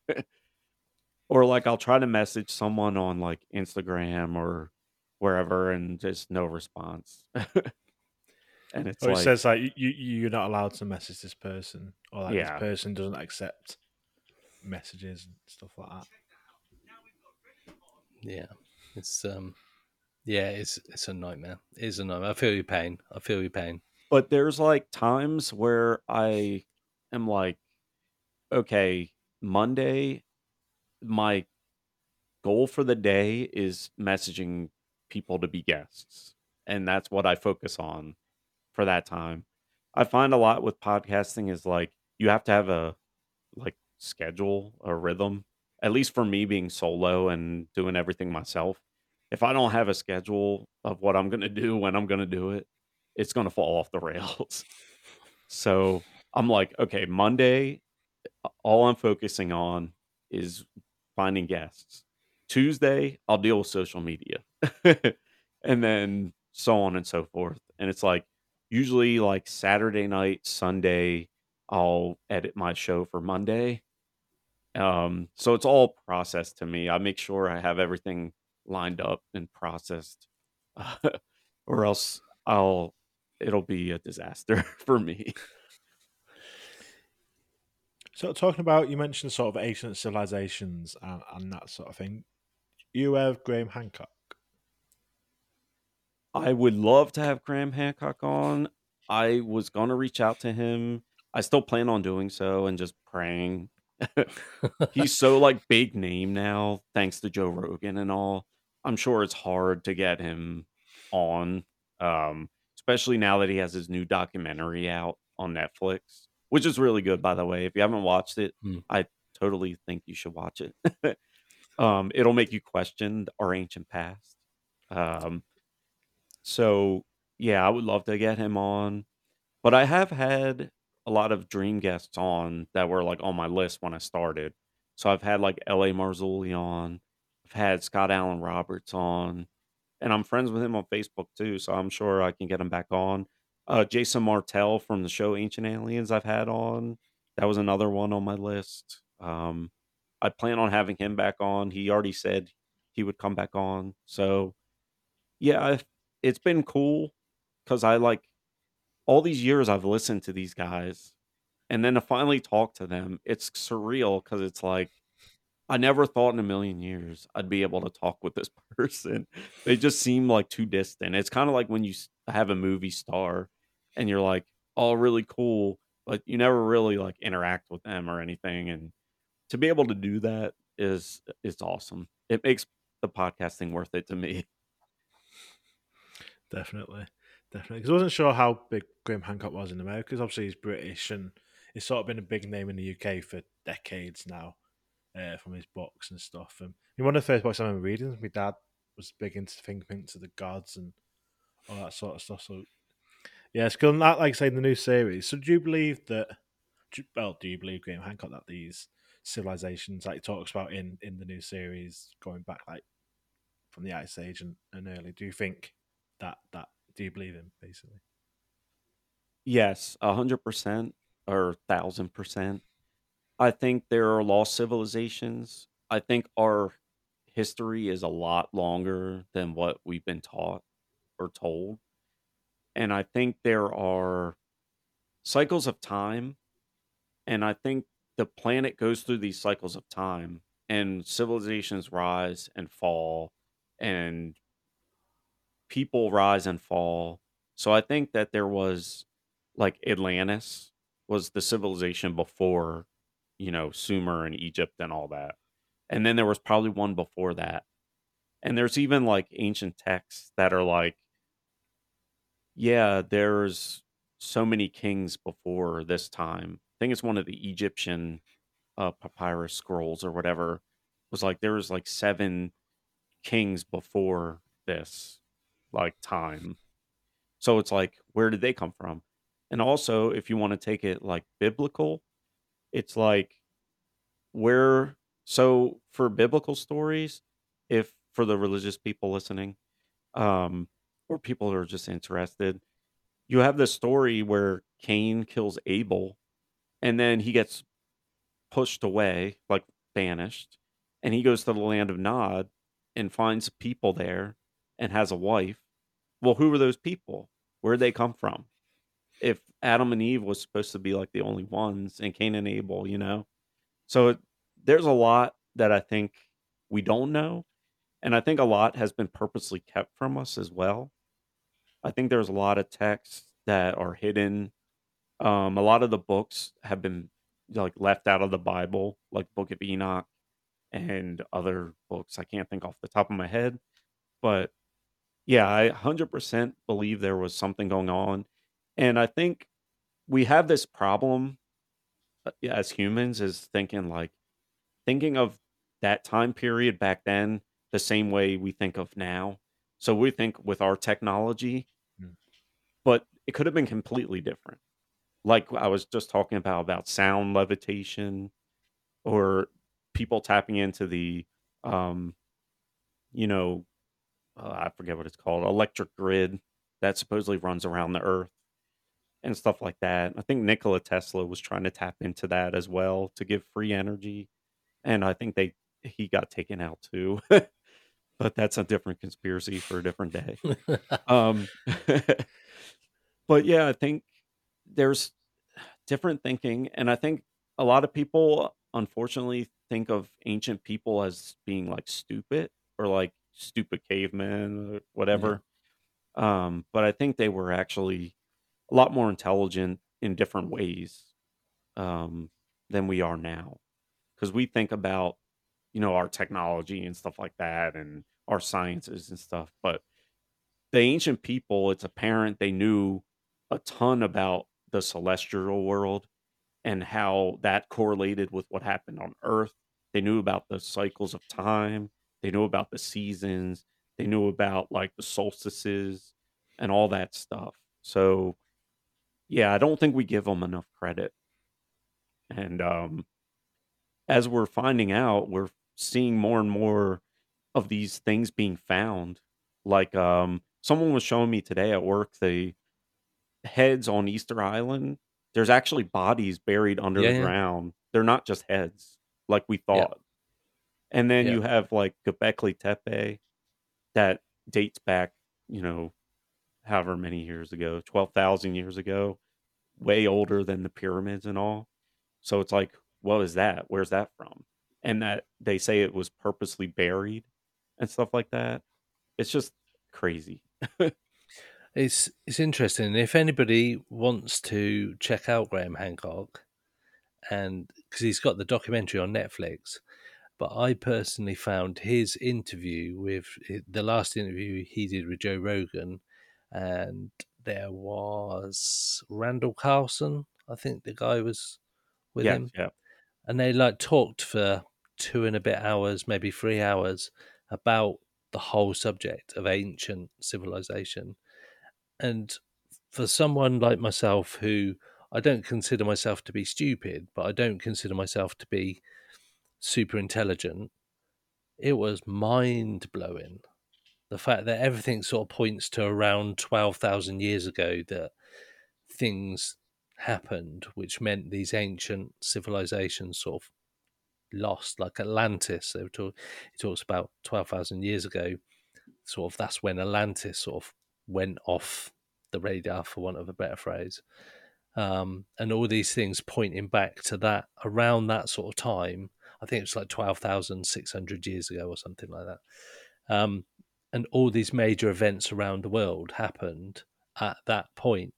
or like I'll try to message someone on like Instagram or wherever and just no response. And it's Or it says like you, you you're not allowed to message this person, or like Yeah. this person doesn't accept messages and stuff like that. yeah, it's um, yeah, it's it's a nightmare. It's a nightmare. I feel your pain. I feel your pain. but there's like times where I am like, okay, Monday, my goal for the day is messaging people to be guests. And that's what I focus on for that time. I find a lot with podcasting is like you have to have a like schedule, a rhythm. At least for me being solo and doing everything myself. If I don't have a schedule of what I'm going to do when I'm going to do it, it's going to fall off the rails. so I'm like, okay, Monday, all I'm focusing on is finding guests. Tuesday, I'll deal with social media. and then so on and so forth. And it's like usually like Saturday night, Sunday, I'll edit my show for Monday. Um, so it's all processed to me. I make sure I have everything lined up and processed, or else I'll it'll be a disaster for me. So talking about you mentioned sort of ancient civilizations and, and that sort of thing. You have Graham Hancock. I would love to have Graham Hancock on. I was going to reach out to him. I still plan on doing so and just praying. He's so like big name now, thanks to Joe Rogan and all. I'm sure it's hard to get him on, um, especially now that he has his new documentary out on Netflix, which is really good, by the way. If you haven't watched it, Hmm. I totally think you should watch it. um, it'll make you question our ancient past. Um, so yeah, I would love to get him on. But I have had a lot of dream guests on that were like on my list when I started. So I've had like L.A. Marzulli on. I've had Scott Alan Roberts on. And I'm friends with him on Facebook too, so I'm sure I can get him back on. Uh, Jason Martell from the show Ancient Aliens I've had on. That was another one on my list. Um, I plan on having him back on. He already said he would come back on. So yeah, I've, it's been cool because I like all these years I've listened to these guys, and then to finally talk to them, it's surreal because it's like I never thought in a million years I'd be able to talk with this person. They just seem like too distant. It's kind of like when you have a movie star and you're like, "Oh, really cool," but you never really like interact with them or anything. And to be able to do that is is awesome. It makes the podcasting worth it to me. Definitely, definitely. Because I wasn't sure how big Graham Hancock was in America. Because obviously he's British and he's sort of been a big name in the UK for decades now, uh, from his books and stuff. And one of the first books I remember reading, my dad was big into thinking to the Gods and all that sort of stuff. So yeah, it's good. Like, like say, in the new series. So do you believe that? Do well, do you believe Graham Hancock that these civilizations, like he talks about in in the new series, going back like from the Ice Age and, and early, do you think that that do you believe him basically? Yes, a hundred percent or thousand percent. I think there are lost civilizations. I think our history is a lot longer than what we've been taught or told. And I think there are cycles of time. And I think the planet goes through these cycles of time and civilizations rise and fall and people rise and fall. So I think that there was like Atlantis was the civilization before, you know, Sumer and Egypt and all that. and then there was probably one before that. And there's even like ancient texts that are like, yeah, there's so many kings before this time. I think it's one of the Egyptian uh, papyrus scrolls or whatever. Was like there was like seven kings before this like time. So it's like, where did they come from? And also, if you want to take it like biblical, it's like where so for biblical stories, if for the religious people listening, um, or people who are just interested, you have the story where Cain kills Abel and then he gets pushed away, like banished, and he goes to the land of Nod and finds people there and has a wife. Well, who were those people? Where'd they come from? If Adam and Eve was supposed to be like the only ones and Cain and Abel, you know? So it, there's a lot that I think we don't know. And I think a lot has been purposely kept from us as well. I think there's a lot of texts that are hidden. Um, a lot of the books have been like left out of the Bible, like Book of Enoch and other books. I can't think off the top of my head, but yeah, I 100% believe there was something going on. And I think we have this problem uh, as humans is thinking like thinking of that time period back then the same way we think of now. So we think with our technology, Mm. but it could have been completely different. Like I was just talking about about sound levitation or people tapping into the um you know uh, I forget what it's called, electric grid that supposedly runs around the earth and stuff like that. I think Nikola Tesla was trying to tap into that as well to give free energy and I think they he got taken out too. but that's a different conspiracy for a different day. Um, but yeah, I think there's different thinking, and I think a lot of people unfortunately think of ancient people as being like stupid or like stupid cavemen or whatever. Um, but I think they were actually a lot more intelligent in different ways um, than we are now. Because we think about you know our technology and stuff like that and our sciences and stuff but the ancient people it's apparent they knew a ton about the celestial world and how that correlated with what happened on earth. They knew about the cycles of time they knew about the seasons they knew about like the solstices and all that stuff so yeah i don't think we give them enough credit and um as we're finding out, we're seeing more and more of these things being found. Like um, someone was showing me today at work the heads on Easter Island. There's actually bodies buried under Yeah, the yeah. ground. They're not just heads like we thought. And then Yeah. you have like Göbekli Tepe that dates back, you know, however many years ago, 12,000 years ago, way older than the pyramids and all. So it's like, what is that? Where's that from? And that they say it was purposely buried and stuff like that. It's just crazy. It's it's interesting. If anybody wants to check out Graham Hancock, and because he's got the documentary on Netflix, but I personally found his interview with the last interview he did with Joe Rogan, and there was Randall Carlson. I think the guy was with yeah, him, yeah. and they like talked for two and a bit hours, maybe three hours, about the whole subject of ancient civilization. And for someone like myself, who I don't consider myself to be stupid, but I don't consider myself to be super intelligent, it was mind blowing. The fact that everything sort of points to around 12,000 years ago that things happened, which meant these ancient civilizations sort of lost, like Atlantis. Were talk, he talks about 12,000 years ago, sort of that's when Atlantis sort of went off the radar, for want of a better phrase. Um, and all these things pointing back to that around that sort of time. I think it's like 12,600 years ago or something like that. Um, and all these major events around the world happened at that point.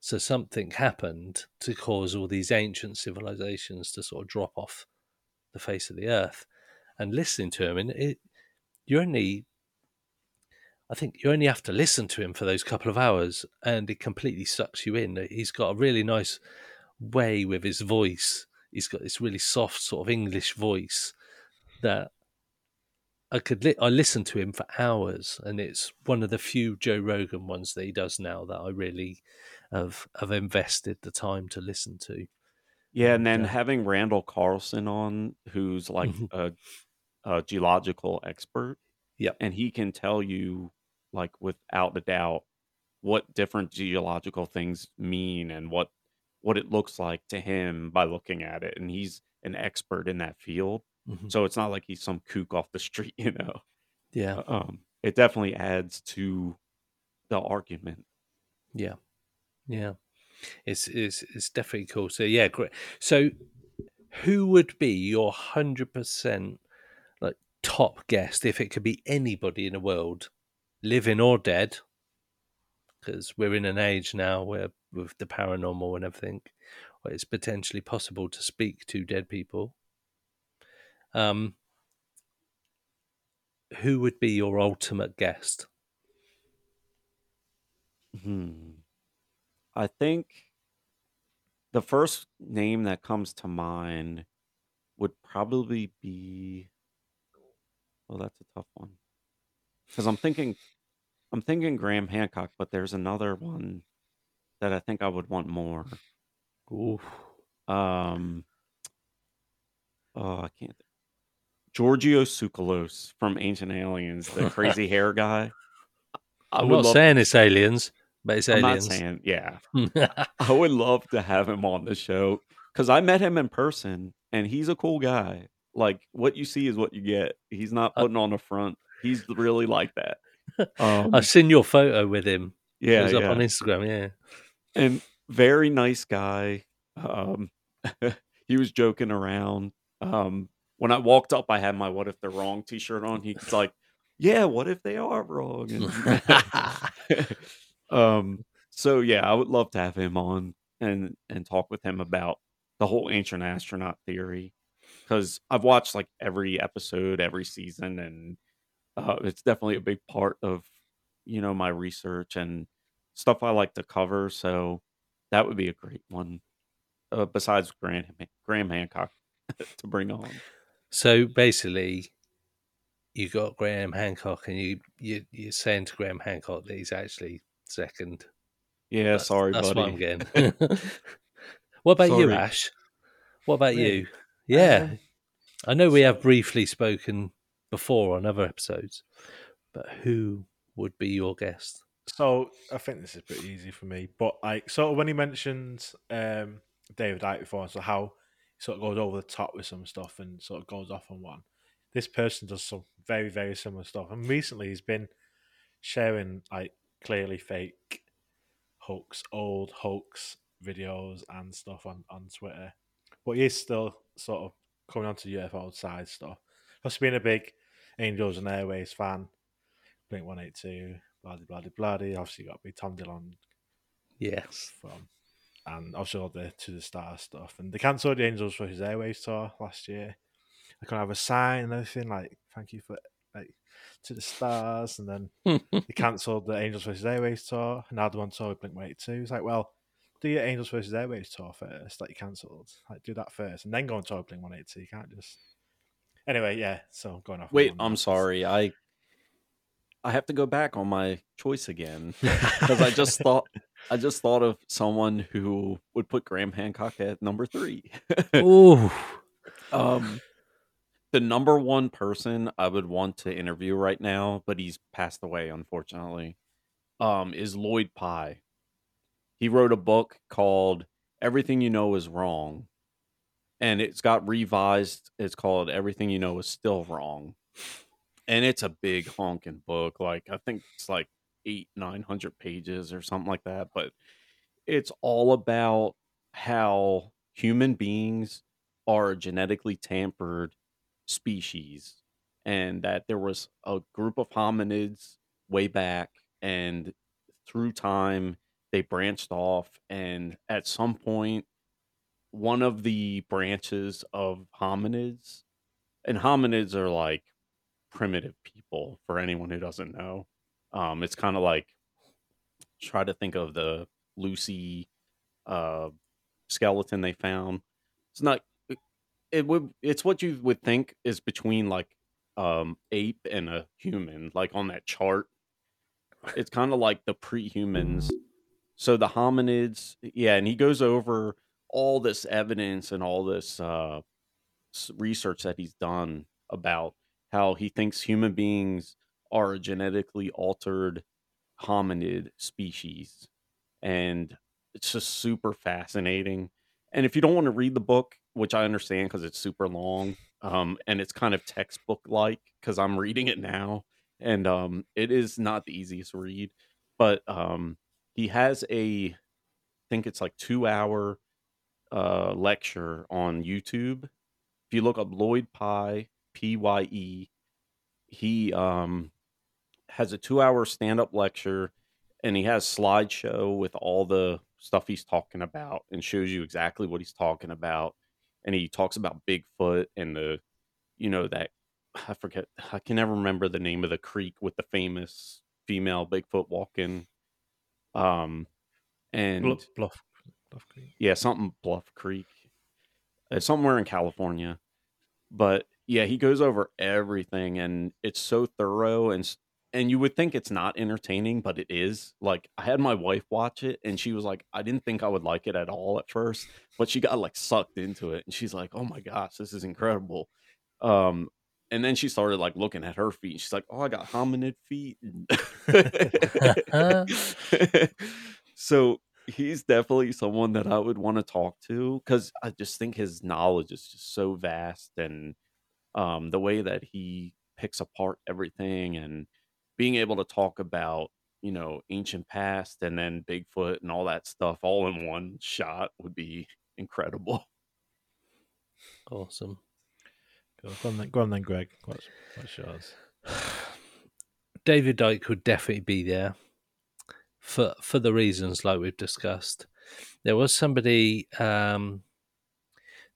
So something happened to cause all these ancient civilizations to sort of drop off the face of the earth. and listening to him, and it you only I think you only have to listen to him for those couple of hours and it completely sucks you in. He's got a really nice way with his voice. He's got this really soft sort of English voice that I could li- I listen to him for hours and it's one of the few Joe Rogan ones that he does now that I really have have invested the time to listen to. Yeah, and then uh, having Randall Carlson on, who's like Mhm. a, a geological expert, Yep. and he can tell you, like without a doubt, what different geological things mean and what what it looks like to him by looking at it. And he's an expert in that field, Mhm. so it's not like he's some kook off the street, you know. yeah, Um, it definitely adds to the argument. yeah, yeah. It's it's it's definitely cool. So yeah, great. So who would be your hundred percent like top guest if it could be anybody in the world, living or dead? Because we're in an age now where with the paranormal and everything, it's potentially possible to speak to dead people. Um, who would be your ultimate guest? Hmm. I think the first name that comes to mind would probably be. Well, that's a tough one because I'm thinking, I'm thinking Graham Hancock, but there's another one that I think I would want more. Ooh, Um. Oh, I can't. Giorgio Tsoukalos from Ancient Aliens, the crazy hair guy. I I'm would not love. saying it's aliens, but it's I'm aliens. saying, yeah. I would love to have him on the show because I met him in person and he's a cool guy. Like what you see is what you get. He's not Uh, putting on a front. He's really like that. Um, I've seen your photo with him. It yeah, was up on Instagram. Yeah. And very nice guy. Um, he was joking around. Um, when I walked up, I had my "What if they're wrong" T-shirt on. He's like, "Yeah, what if they are wrong?" And um, so yeah, I would love to have him on and and talk with him about the whole ancient astronaut theory because I've watched like every episode, every season, and uh, it's definitely a big part of you know my research and stuff I like to cover. So that would be a great one. Uh, besides Graham Graham Hancock to bring on. So basically, you got Graham Hancock, and you you you're saying to Graham Hancock that he's actually second. Yeah, That's, sorry, that's what I'm getting. what about you, Ash? What about Me? you? Yeah, Um, I know we have briefly spoken before on other episodes, but who would be your guest? So I think this is pretty easy for me. But like sort of when he mentions um David Icke before, so how he sort of goes over the top with some stuff and sort of goes off on one. This person does some very, very similar stuff. And recently he's been sharing like clearly fake hoax, old hoax videos and stuff on, on Twitter. But he is still sort of coming onto the UFO side stuff. Plus being a big Angels and Airwaves fan, Blink one eight two, bloody bloody bloody. Obviously got be Tom DeLonge Yes. from and obviously all the to the star stuff. And they cancelled the Angels for his Airwaves tour last year. I couldn't have a sign and everything like thank you for like to the stars and then they cancelled the Angels versus Airwaves tour. and Now want to tour with Blink 182. It's like, well, do your Angels versus Airwaves tour first, that you cancelled. Like, do that first, and then go and tour with Blink 182. You can't just. Anyway, yeah. So I'm going off. Wait, I'm sorry. I I have to go back on my choice again because I just thought I just thought of someone who would put Graham Hancock at number three. Ooh. um, the number one person I would want to interview right now, but he's passed away unfortunately, um, is Lloyd Pye. He wrote a book called "Everything You Know Is Wrong," and it's got revised. It's called "Everything You Know Is Still Wrong," and it's a big honking book. Like I think it's like eight nine hundred pages or something like that. But it's all about how human beings are a genetically tampered species and that there was a group of hominids way back and through time they branched off and at some point one of the branches of hominids and hominids are like primitive people for anyone who doesn't know. Um, it's kind of like try to think of the Lucy uh, skeleton they found. It's not. It, would. It's what you would think is between like um ape and a human, like on that chart. It's kind of like the pre-humans. So the hominids, yeah, and he goes over all this evidence and all this uh, research that he's done about how he thinks human beings are a genetically altered hominid species. And it's just super fascinating. And if you don't want to read the book, which I understand because it's super long, um, and it's kind of textbook like because I'm reading it now, and um, it is not the easiest read, but um, he has a, I think it's like two hour uh, lecture on YouTube. If you look up Lloyd Pye, P Y E, he um, has a two hour stand up lecture and he has slideshow with all the stuff he's talking about and shows you exactly what he's talking about. And he talks about Bigfoot and the, you know, that I forget, I can never remember the name of the creek with the famous female Bigfoot walking. Um, and Bluff, Bluff, Bluff Creek. yeah, something Bluff Creek. It's somewhere in California. But yeah, he goes over everything and it's so thorough and and you would think it's not entertaining, but it is. Like I had my wife watch it and she was like, I didn't think I would like it at all at first, but she got like sucked into it and she's like, "Oh my gosh, this is incredible." Um and then she started like looking at her feet. She's like, "Oh, I got hominid feet." so he's definitely someone that I would want to talk to because I just think his knowledge is just so vast and um, the way that he picks apart everything and being able to talk about you know ancient past and then Bigfoot and all that stuff all in one shot would be incredible. Awesome. Go on then, go on then Greg. What's, what's yours? David Icke would definitely be there for for the reasons like we've discussed. There was somebody um,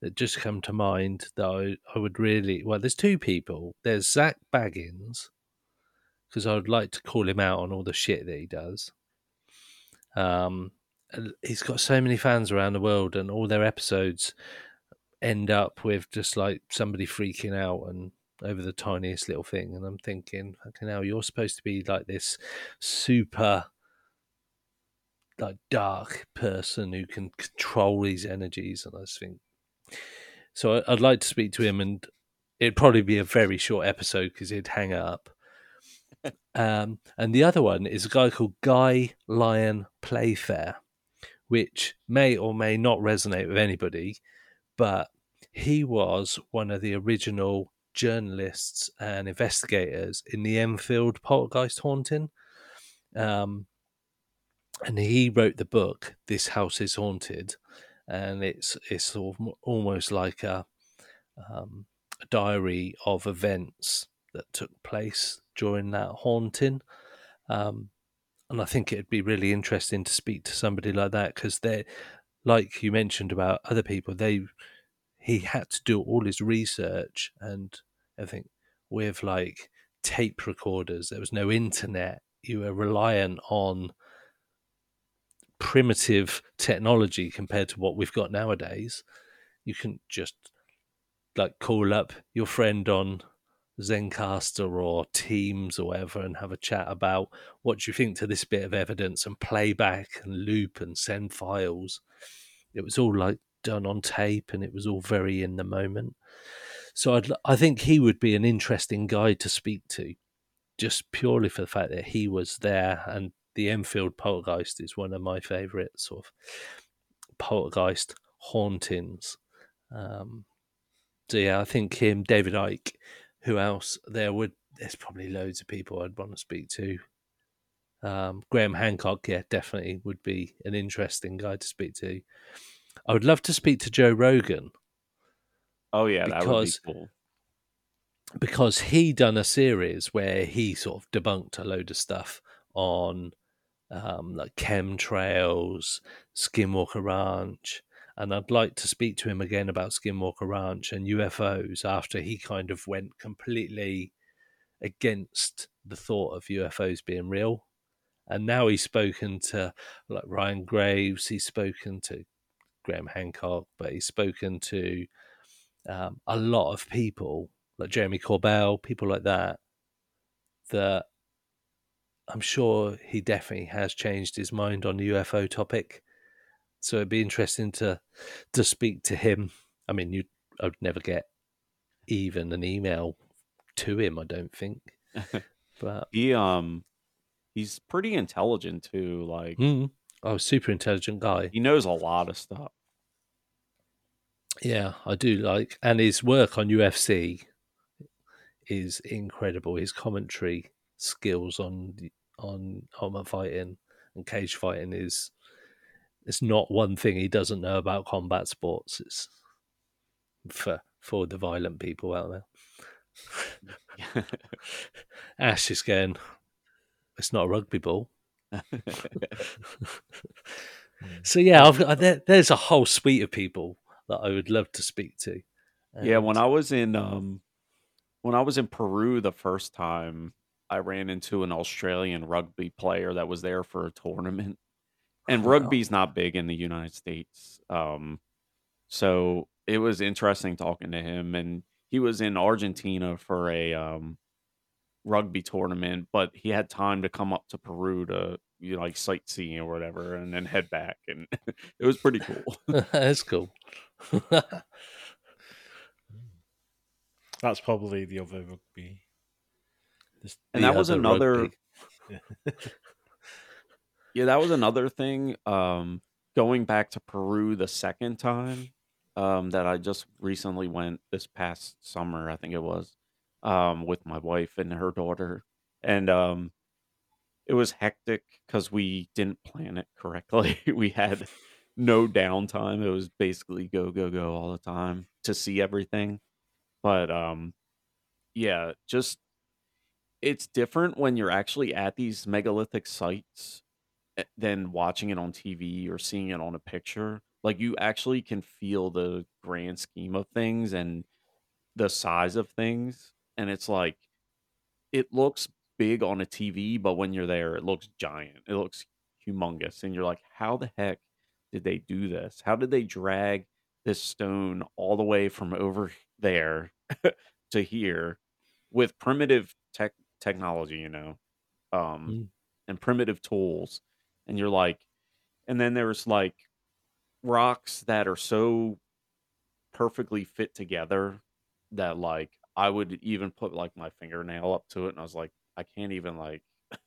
that just come to mind that I, I would really well. There's two people. There's Zak Bagans because I would like to call him out on all the shit that he does. Um, he's got so many fans around the world, and all their episodes end up with just like somebody freaking out and over the tiniest little thing. And I'm thinking, okay, now you're supposed to be like this super like dark person who can control these energies, and I just think so. I'd like to speak to him, and it'd probably be a very short episode because he'd hang up. um, and the other one is a guy called Guy Lyon Playfair, which may or may not resonate with anybody, but he was one of the original journalists and investigators in the Enfield poltergeist haunting. Um, and he wrote the book "This House Is Haunted," and it's it's sort of almost like a, um, a diary of events that took place during that haunting. Um, and I think it'd be really interesting to speak to somebody like that because they, like you mentioned about other people, they he had to do all his research and everything with like tape recorders. There was no internet. You were reliant on primitive technology compared to what we've got nowadays. You can just like call up your friend on Zencastr or Teams or whatever and have a chat about what you think to this bit of evidence and playback and loop and send files. It was all like done on tape and it was all very in the moment. So I'd, I think he would be an interesting guy to speak to, just purely for the fact that he was there. And the Enfield Poltergeist is one of my favourite sort of poltergeist hauntings. Um, so yeah, I think him, David Icke. Who else? There would there's probably loads of people I'd want to speak to. Um, Graham Hancock, yeah, definitely would be an interesting guy to speak to. I would love to speak to Joe Rogan Oh yeah, that would be Because- cool. because he done a series where he sort of debunked a load of stuff on um, like chemtrails, Skinwalker Ranch, and I'd like to speak to him again about Skinwalker Ranch and UFOs after he kind of went completely against the thought of UFOs being real. And now he's spoken to like Ryan Graves, he's spoken to Graham Hancock, but he's spoken to um, a lot of people like Jeremy Corbell, people like that, that I'm sure he definitely has changed his mind on the UFO topic. So it'd be interesting to to speak to him. I mean, you I'd never get even an email to him. I don't think, but he um he's pretty intelligent too. Like mm, oh, super intelligent guy. he knows a lot of stuff. Yeah, I do like, and his work on UFC is incredible. His commentary skills on on armor fighting and cage fighting is it's not one thing he doesn't know about combat sports. It's for for the violent people out there. Ash is going. It's not a rugby ball. So yeah, I've, I, there, there's a whole suite of people that I would love to speak to. yeah, when I was in um when I was in Peru the first time, I ran into an Australian rugby player that was there for a tournament. And Wow. rugby's not big in the United States. Um so it was interesting talking to him and he was in Argentina for a um rugby tournament, but he had time to come up to Peru to you know like sightseeing or whatever and then head back and it was pretty cool. that's cool. That's probably the other rugby. And that was another. Yeah, that was another thing. Um, going back to Peru the second time, um, that I just recently went this past summer, I think it was, um, with my wife and her daughter, and um, it was hectic because we didn't plan it correctly. we had no downtime. It was basically go go go all the time to see everything. But um, yeah, just it's different when you're actually at these megalithic sites eh, than watching it on TV or seeing it on a picture. Like you actually can feel the grand scheme of things and the size of things. And it's like it looks big on a TV, but when you're there, it looks giant. It looks humongous. And you're like, how the heck did they do this? How did they drag this stone all the way from over there to here with primitive tech technology, you know? Um Mm. and primitive tools. And you're like, and then there's like rocks that are so perfectly fit together that like I would even put like my fingernail up to it and I was like, I can't even like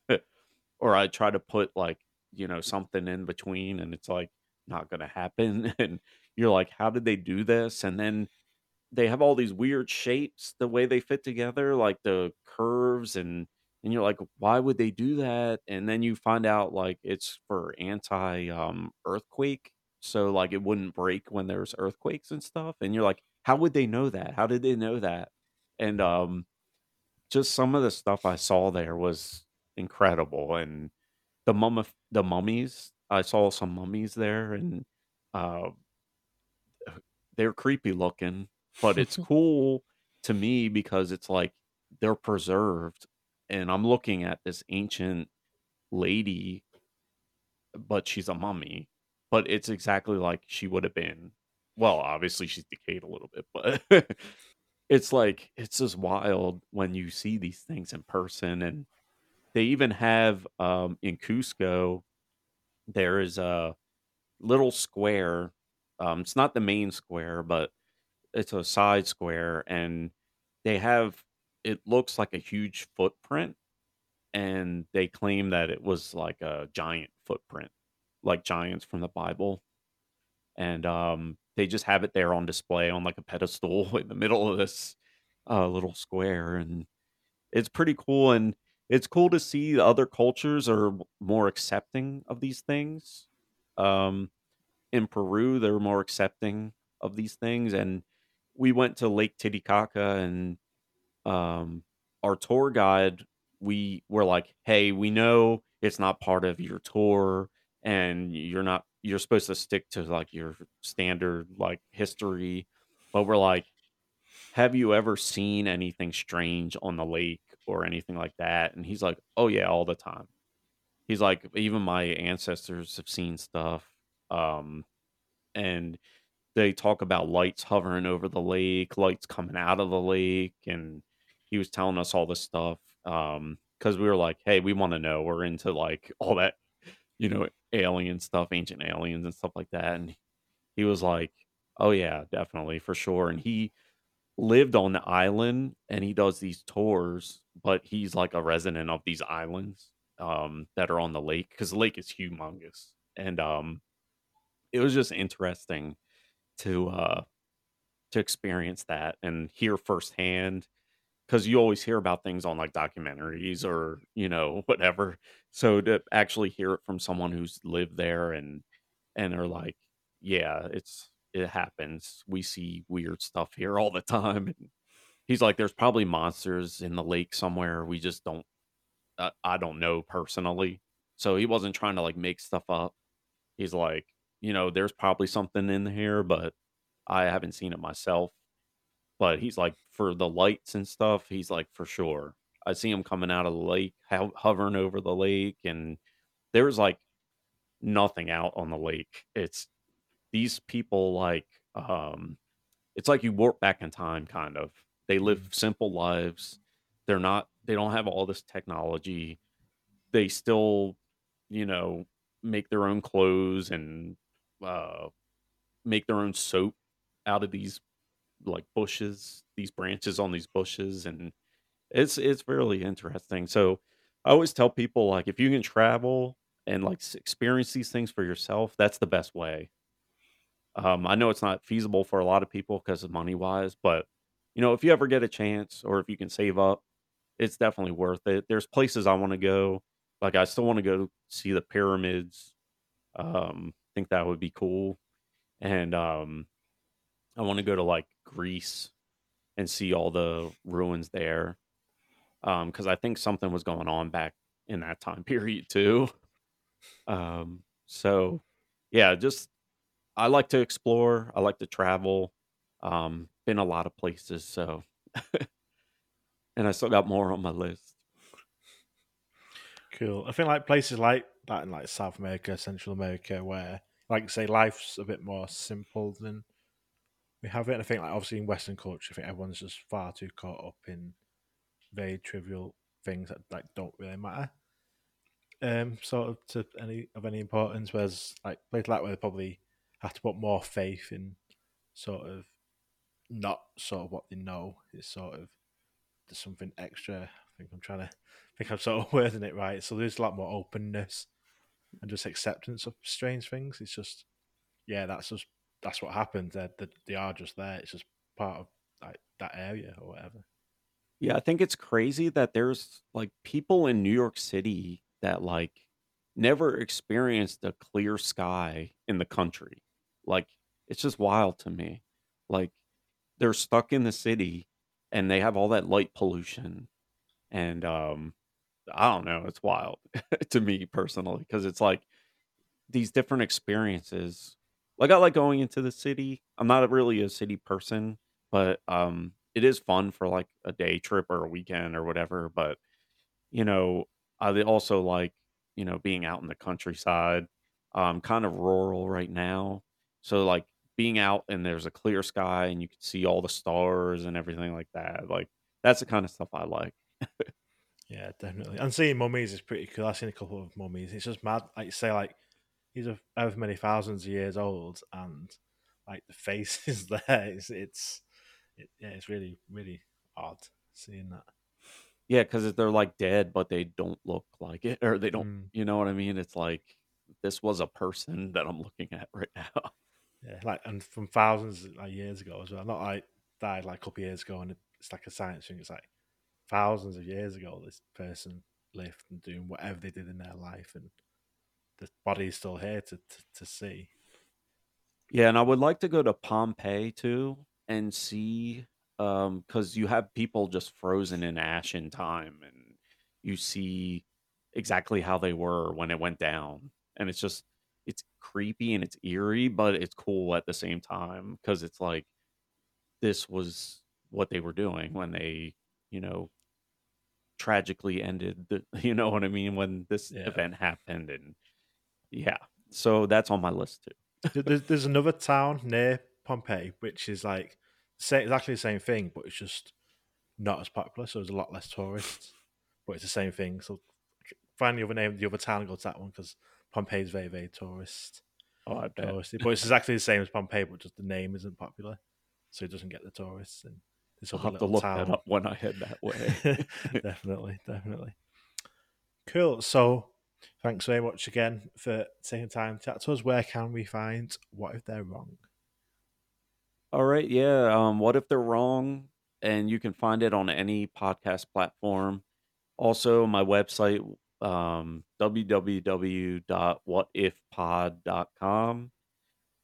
or I try to put like, you know, something in between and it's like not gonna happen. And you're like, how did they do this? And then they have all these weird shapes the way they fit together, like the curves and and you're like, why would they do that? And then you find out like it's for anti um earthquake. So like it wouldn't break when there's earthquakes and stuff. And you're like, how would they know that? How did they know that? And um just some of the stuff I saw there was incredible. And the mummy the mummies, I saw some mummies there and uh they're creepy looking, but it's cool to me because it's like they're preserved and I'm looking at this ancient lady but she's a mummy but it's exactly like she would have been well obviously she's decayed a little bit but it's like it's just wild when you see these things in person and they even have um in Cusco there is a little square um it's not the main square but it's a side square and they have it looks like a huge footprint and they claim that it was like a giant footprint like giants from the bible and um they just have it there on display on like a pedestal in the middle of this uh little square and it's pretty cool and it's cool to see other cultures are more accepting of these things. Um in peru they're more accepting of these things and we went to lake titicaca and um our tour guide we were like hey we know it's not part of your tour and you're not you're supposed to stick to like your standard like history, but we're like, have you ever seen anything strange on the lake or anything like that? And he's like, oh yeah, all the time. He's like, even my ancestors have seen stuff. Um, and they talk about lights hovering over the lake, lights coming out of the lake, and he was telling us all this stuff. Um, because we were like, hey, we want to know. We're into like all that, you know, alien stuff, ancient aliens and stuff like that. And he was like, oh yeah, definitely for sure. And he lived on the island and he does these tours, but he's like a resident of these islands um that are on the lake because the lake is humongous. And um it was just interesting to uh to experience that and hear firsthand because you always hear about things on like documentaries or you know whatever. So to actually hear it from someone who's lived there and and are like yeah it's it happens. We see weird stuff here all the time. And he's like there's probably monsters in the lake somewhere. We just don't uh, i don't know personally. So he wasn't trying to like make stuff up. He's like you know there's probably something in here but i haven't seen it myself. But he's like for the lights and stuff he's like for sure. I see him coming out of the lake ho- hovering over the lake and there's like nothing out on the lake. It's these people like um it's like you warp back in time kind of. They live simple lives. They're not they don't have all this technology. They still you know make their own clothes and uh make their own soap out of these like bushes, these branches on these bushes, and it's it's really interesting. So I always tell people like if you can travel and like experience these things for yourself, that's the best way. Um, I know it's not feasible for a lot of people because of money wise, but you know if you ever get a chance or if you can save up, it's definitely worth it. There's places I want to go. Like I still want to go see the pyramids. Um, think that would be cool. And um, I want to go to like Greece and see all the ruins there. Um, because I think something was going on back in that time period too. Um, so yeah, just I like to explore. I like to travel. Um, been a lot of places, so and I still got more on my list. Cool. I think like places like that in like South America, Central America, where like say life's a bit more simple than we have it. And I think like obviously in Western culture, I think everyone's just far too caught up in very trivial things that like don't really matter. Um, sort of to any of any importance. Whereas like places like where they probably have to put more faith in sort of not sort of what they know. It's sort of there's something extra. I think I'm trying to think I'm sort of wording it right. So there's a lot more openness and just acceptance of strange things. It's just yeah, that's just that's what happened. They they, are just there. It's just part of like that area or whatever. Yeah, I think it's crazy that there's like people in New York City that like never experienced a clear sky in the country. Like it's just wild to me. Like they're stuck in the city and they have all that light pollution and um I don't know, it's wild to me personally because it's like these different experiences. Like I like going into the city. I'm not really a city person, but um it is fun for like a day trip or a weekend or whatever, but you know, I also like, you know, being out in the countryside. Um kind of rural right now. So like being out and there's a clear sky and you can see all the stars and everything like that. Like that's the kind of stuff I like. Yeah, definitely. And seeing mummies is pretty cool. I've seen a couple of mummies. It's just mad. Like you say, like these are however many thousands of years old, and like the face is there. It's it's it, yeah, it's really really odd seeing that. Yeah, because they're like dead, but they don't look like it, or they don't. Mm. You know what I mean? It's like this was a person that I'm looking at right now. Yeah, like and from thousands of like, years ago as well. Not like died like a couple of years ago, and it's like a science thing. It's like thousands of years ago, this person lived and doing whatever they did in their life, and the body is still here to to, to see. Yeah, and I would like to go to Pompeii too and see, um, because you have people just frozen in ash in time, and you see exactly how they were when it went down, and it's just it's creepy and it's eerie, but it's cool at the same time because it's like this was what they were doing when they, you know, tragically ended the, you know what I mean, when this Yeah. event happened. And yeah, so that's on my list too. There's, there's another town near Pompeii which is like say exactly the same thing, but it's just not as popular, so there's a lot less tourists. But it's the same thing. So find the other name, the other town, and go to that one because Pompeii is very, very tourist Oh, I bet. touristy. But it's exactly the same as Pompeii, but just the name isn't popular, so it doesn't get the tourists. And this I'll have to look town. that up when I head that way. definitely, definitely. Cool. So, thanks very much again for taking time to chat to us. Where can we find what if they're wrong? All right, yeah. Um, what if they're wrong? And you can find it on any podcast platform. Also, my website, um, www.whatifpod.com.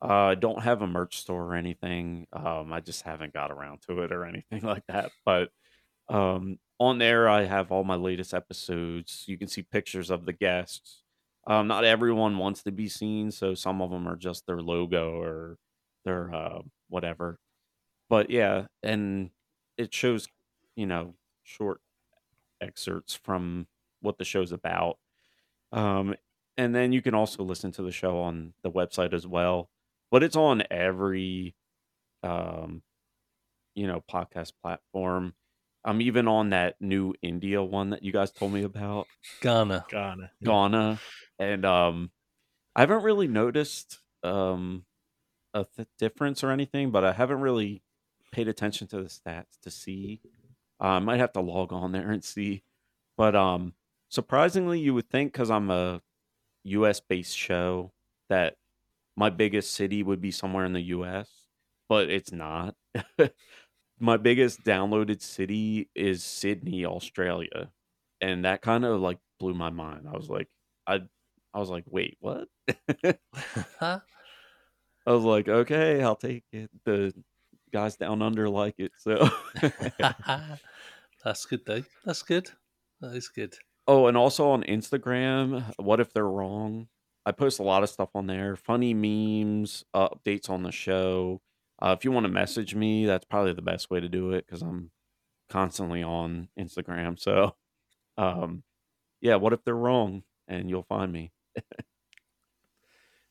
Uh, don't have a merch store or anything. Um, I just haven't got around to it or anything like that. But um, on there, I have all my latest episodes. You can see pictures of the guests. Um, not everyone wants to be seen, so some of them are just their logo or their uh, whatever. But yeah, and it shows, you know, short excerpts from what the show's about. Um, and then you can also listen to the show on the website as well. But it's on every, um, you know, podcast platform. I'm even on that new India one that you guys told me about. Gaana. Gaana. Gaana, and um, I haven't really noticed um a th- difference or anything, but I haven't really paid attention to the stats to see. Uh, I might have to log on there and see, but um, surprisingly, you would think because I'm a U.S. based show that my biggest city would be somewhere in the U.S., but it's not. my biggest downloaded city is Sydney, Australia, and that kind of like blew my mind. I was like, I, I was like, wait, what? I was like, okay, I'll take it. The guys down under like it, so. That's good though. That's good. That is good. oh, and also on Instagram, what if they're wrong? I post a lot of stuff on there, funny memes, uh, updates on the show. Uh, if you want to message me, that's probably the best way to do it because I'm constantly on Instagram. So, um, yeah, what if they're wrong? And you'll find me.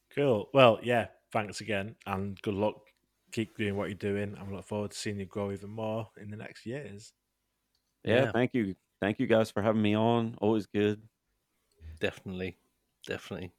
Cool. Well, yeah. Thanks again, and good luck. Keep doing what you're doing. I'm looking forward to seeing you grow even more in the next years. Yeah, Yeah. thank you. Thank you guys for having me on. Always good. Definitely. Definitely.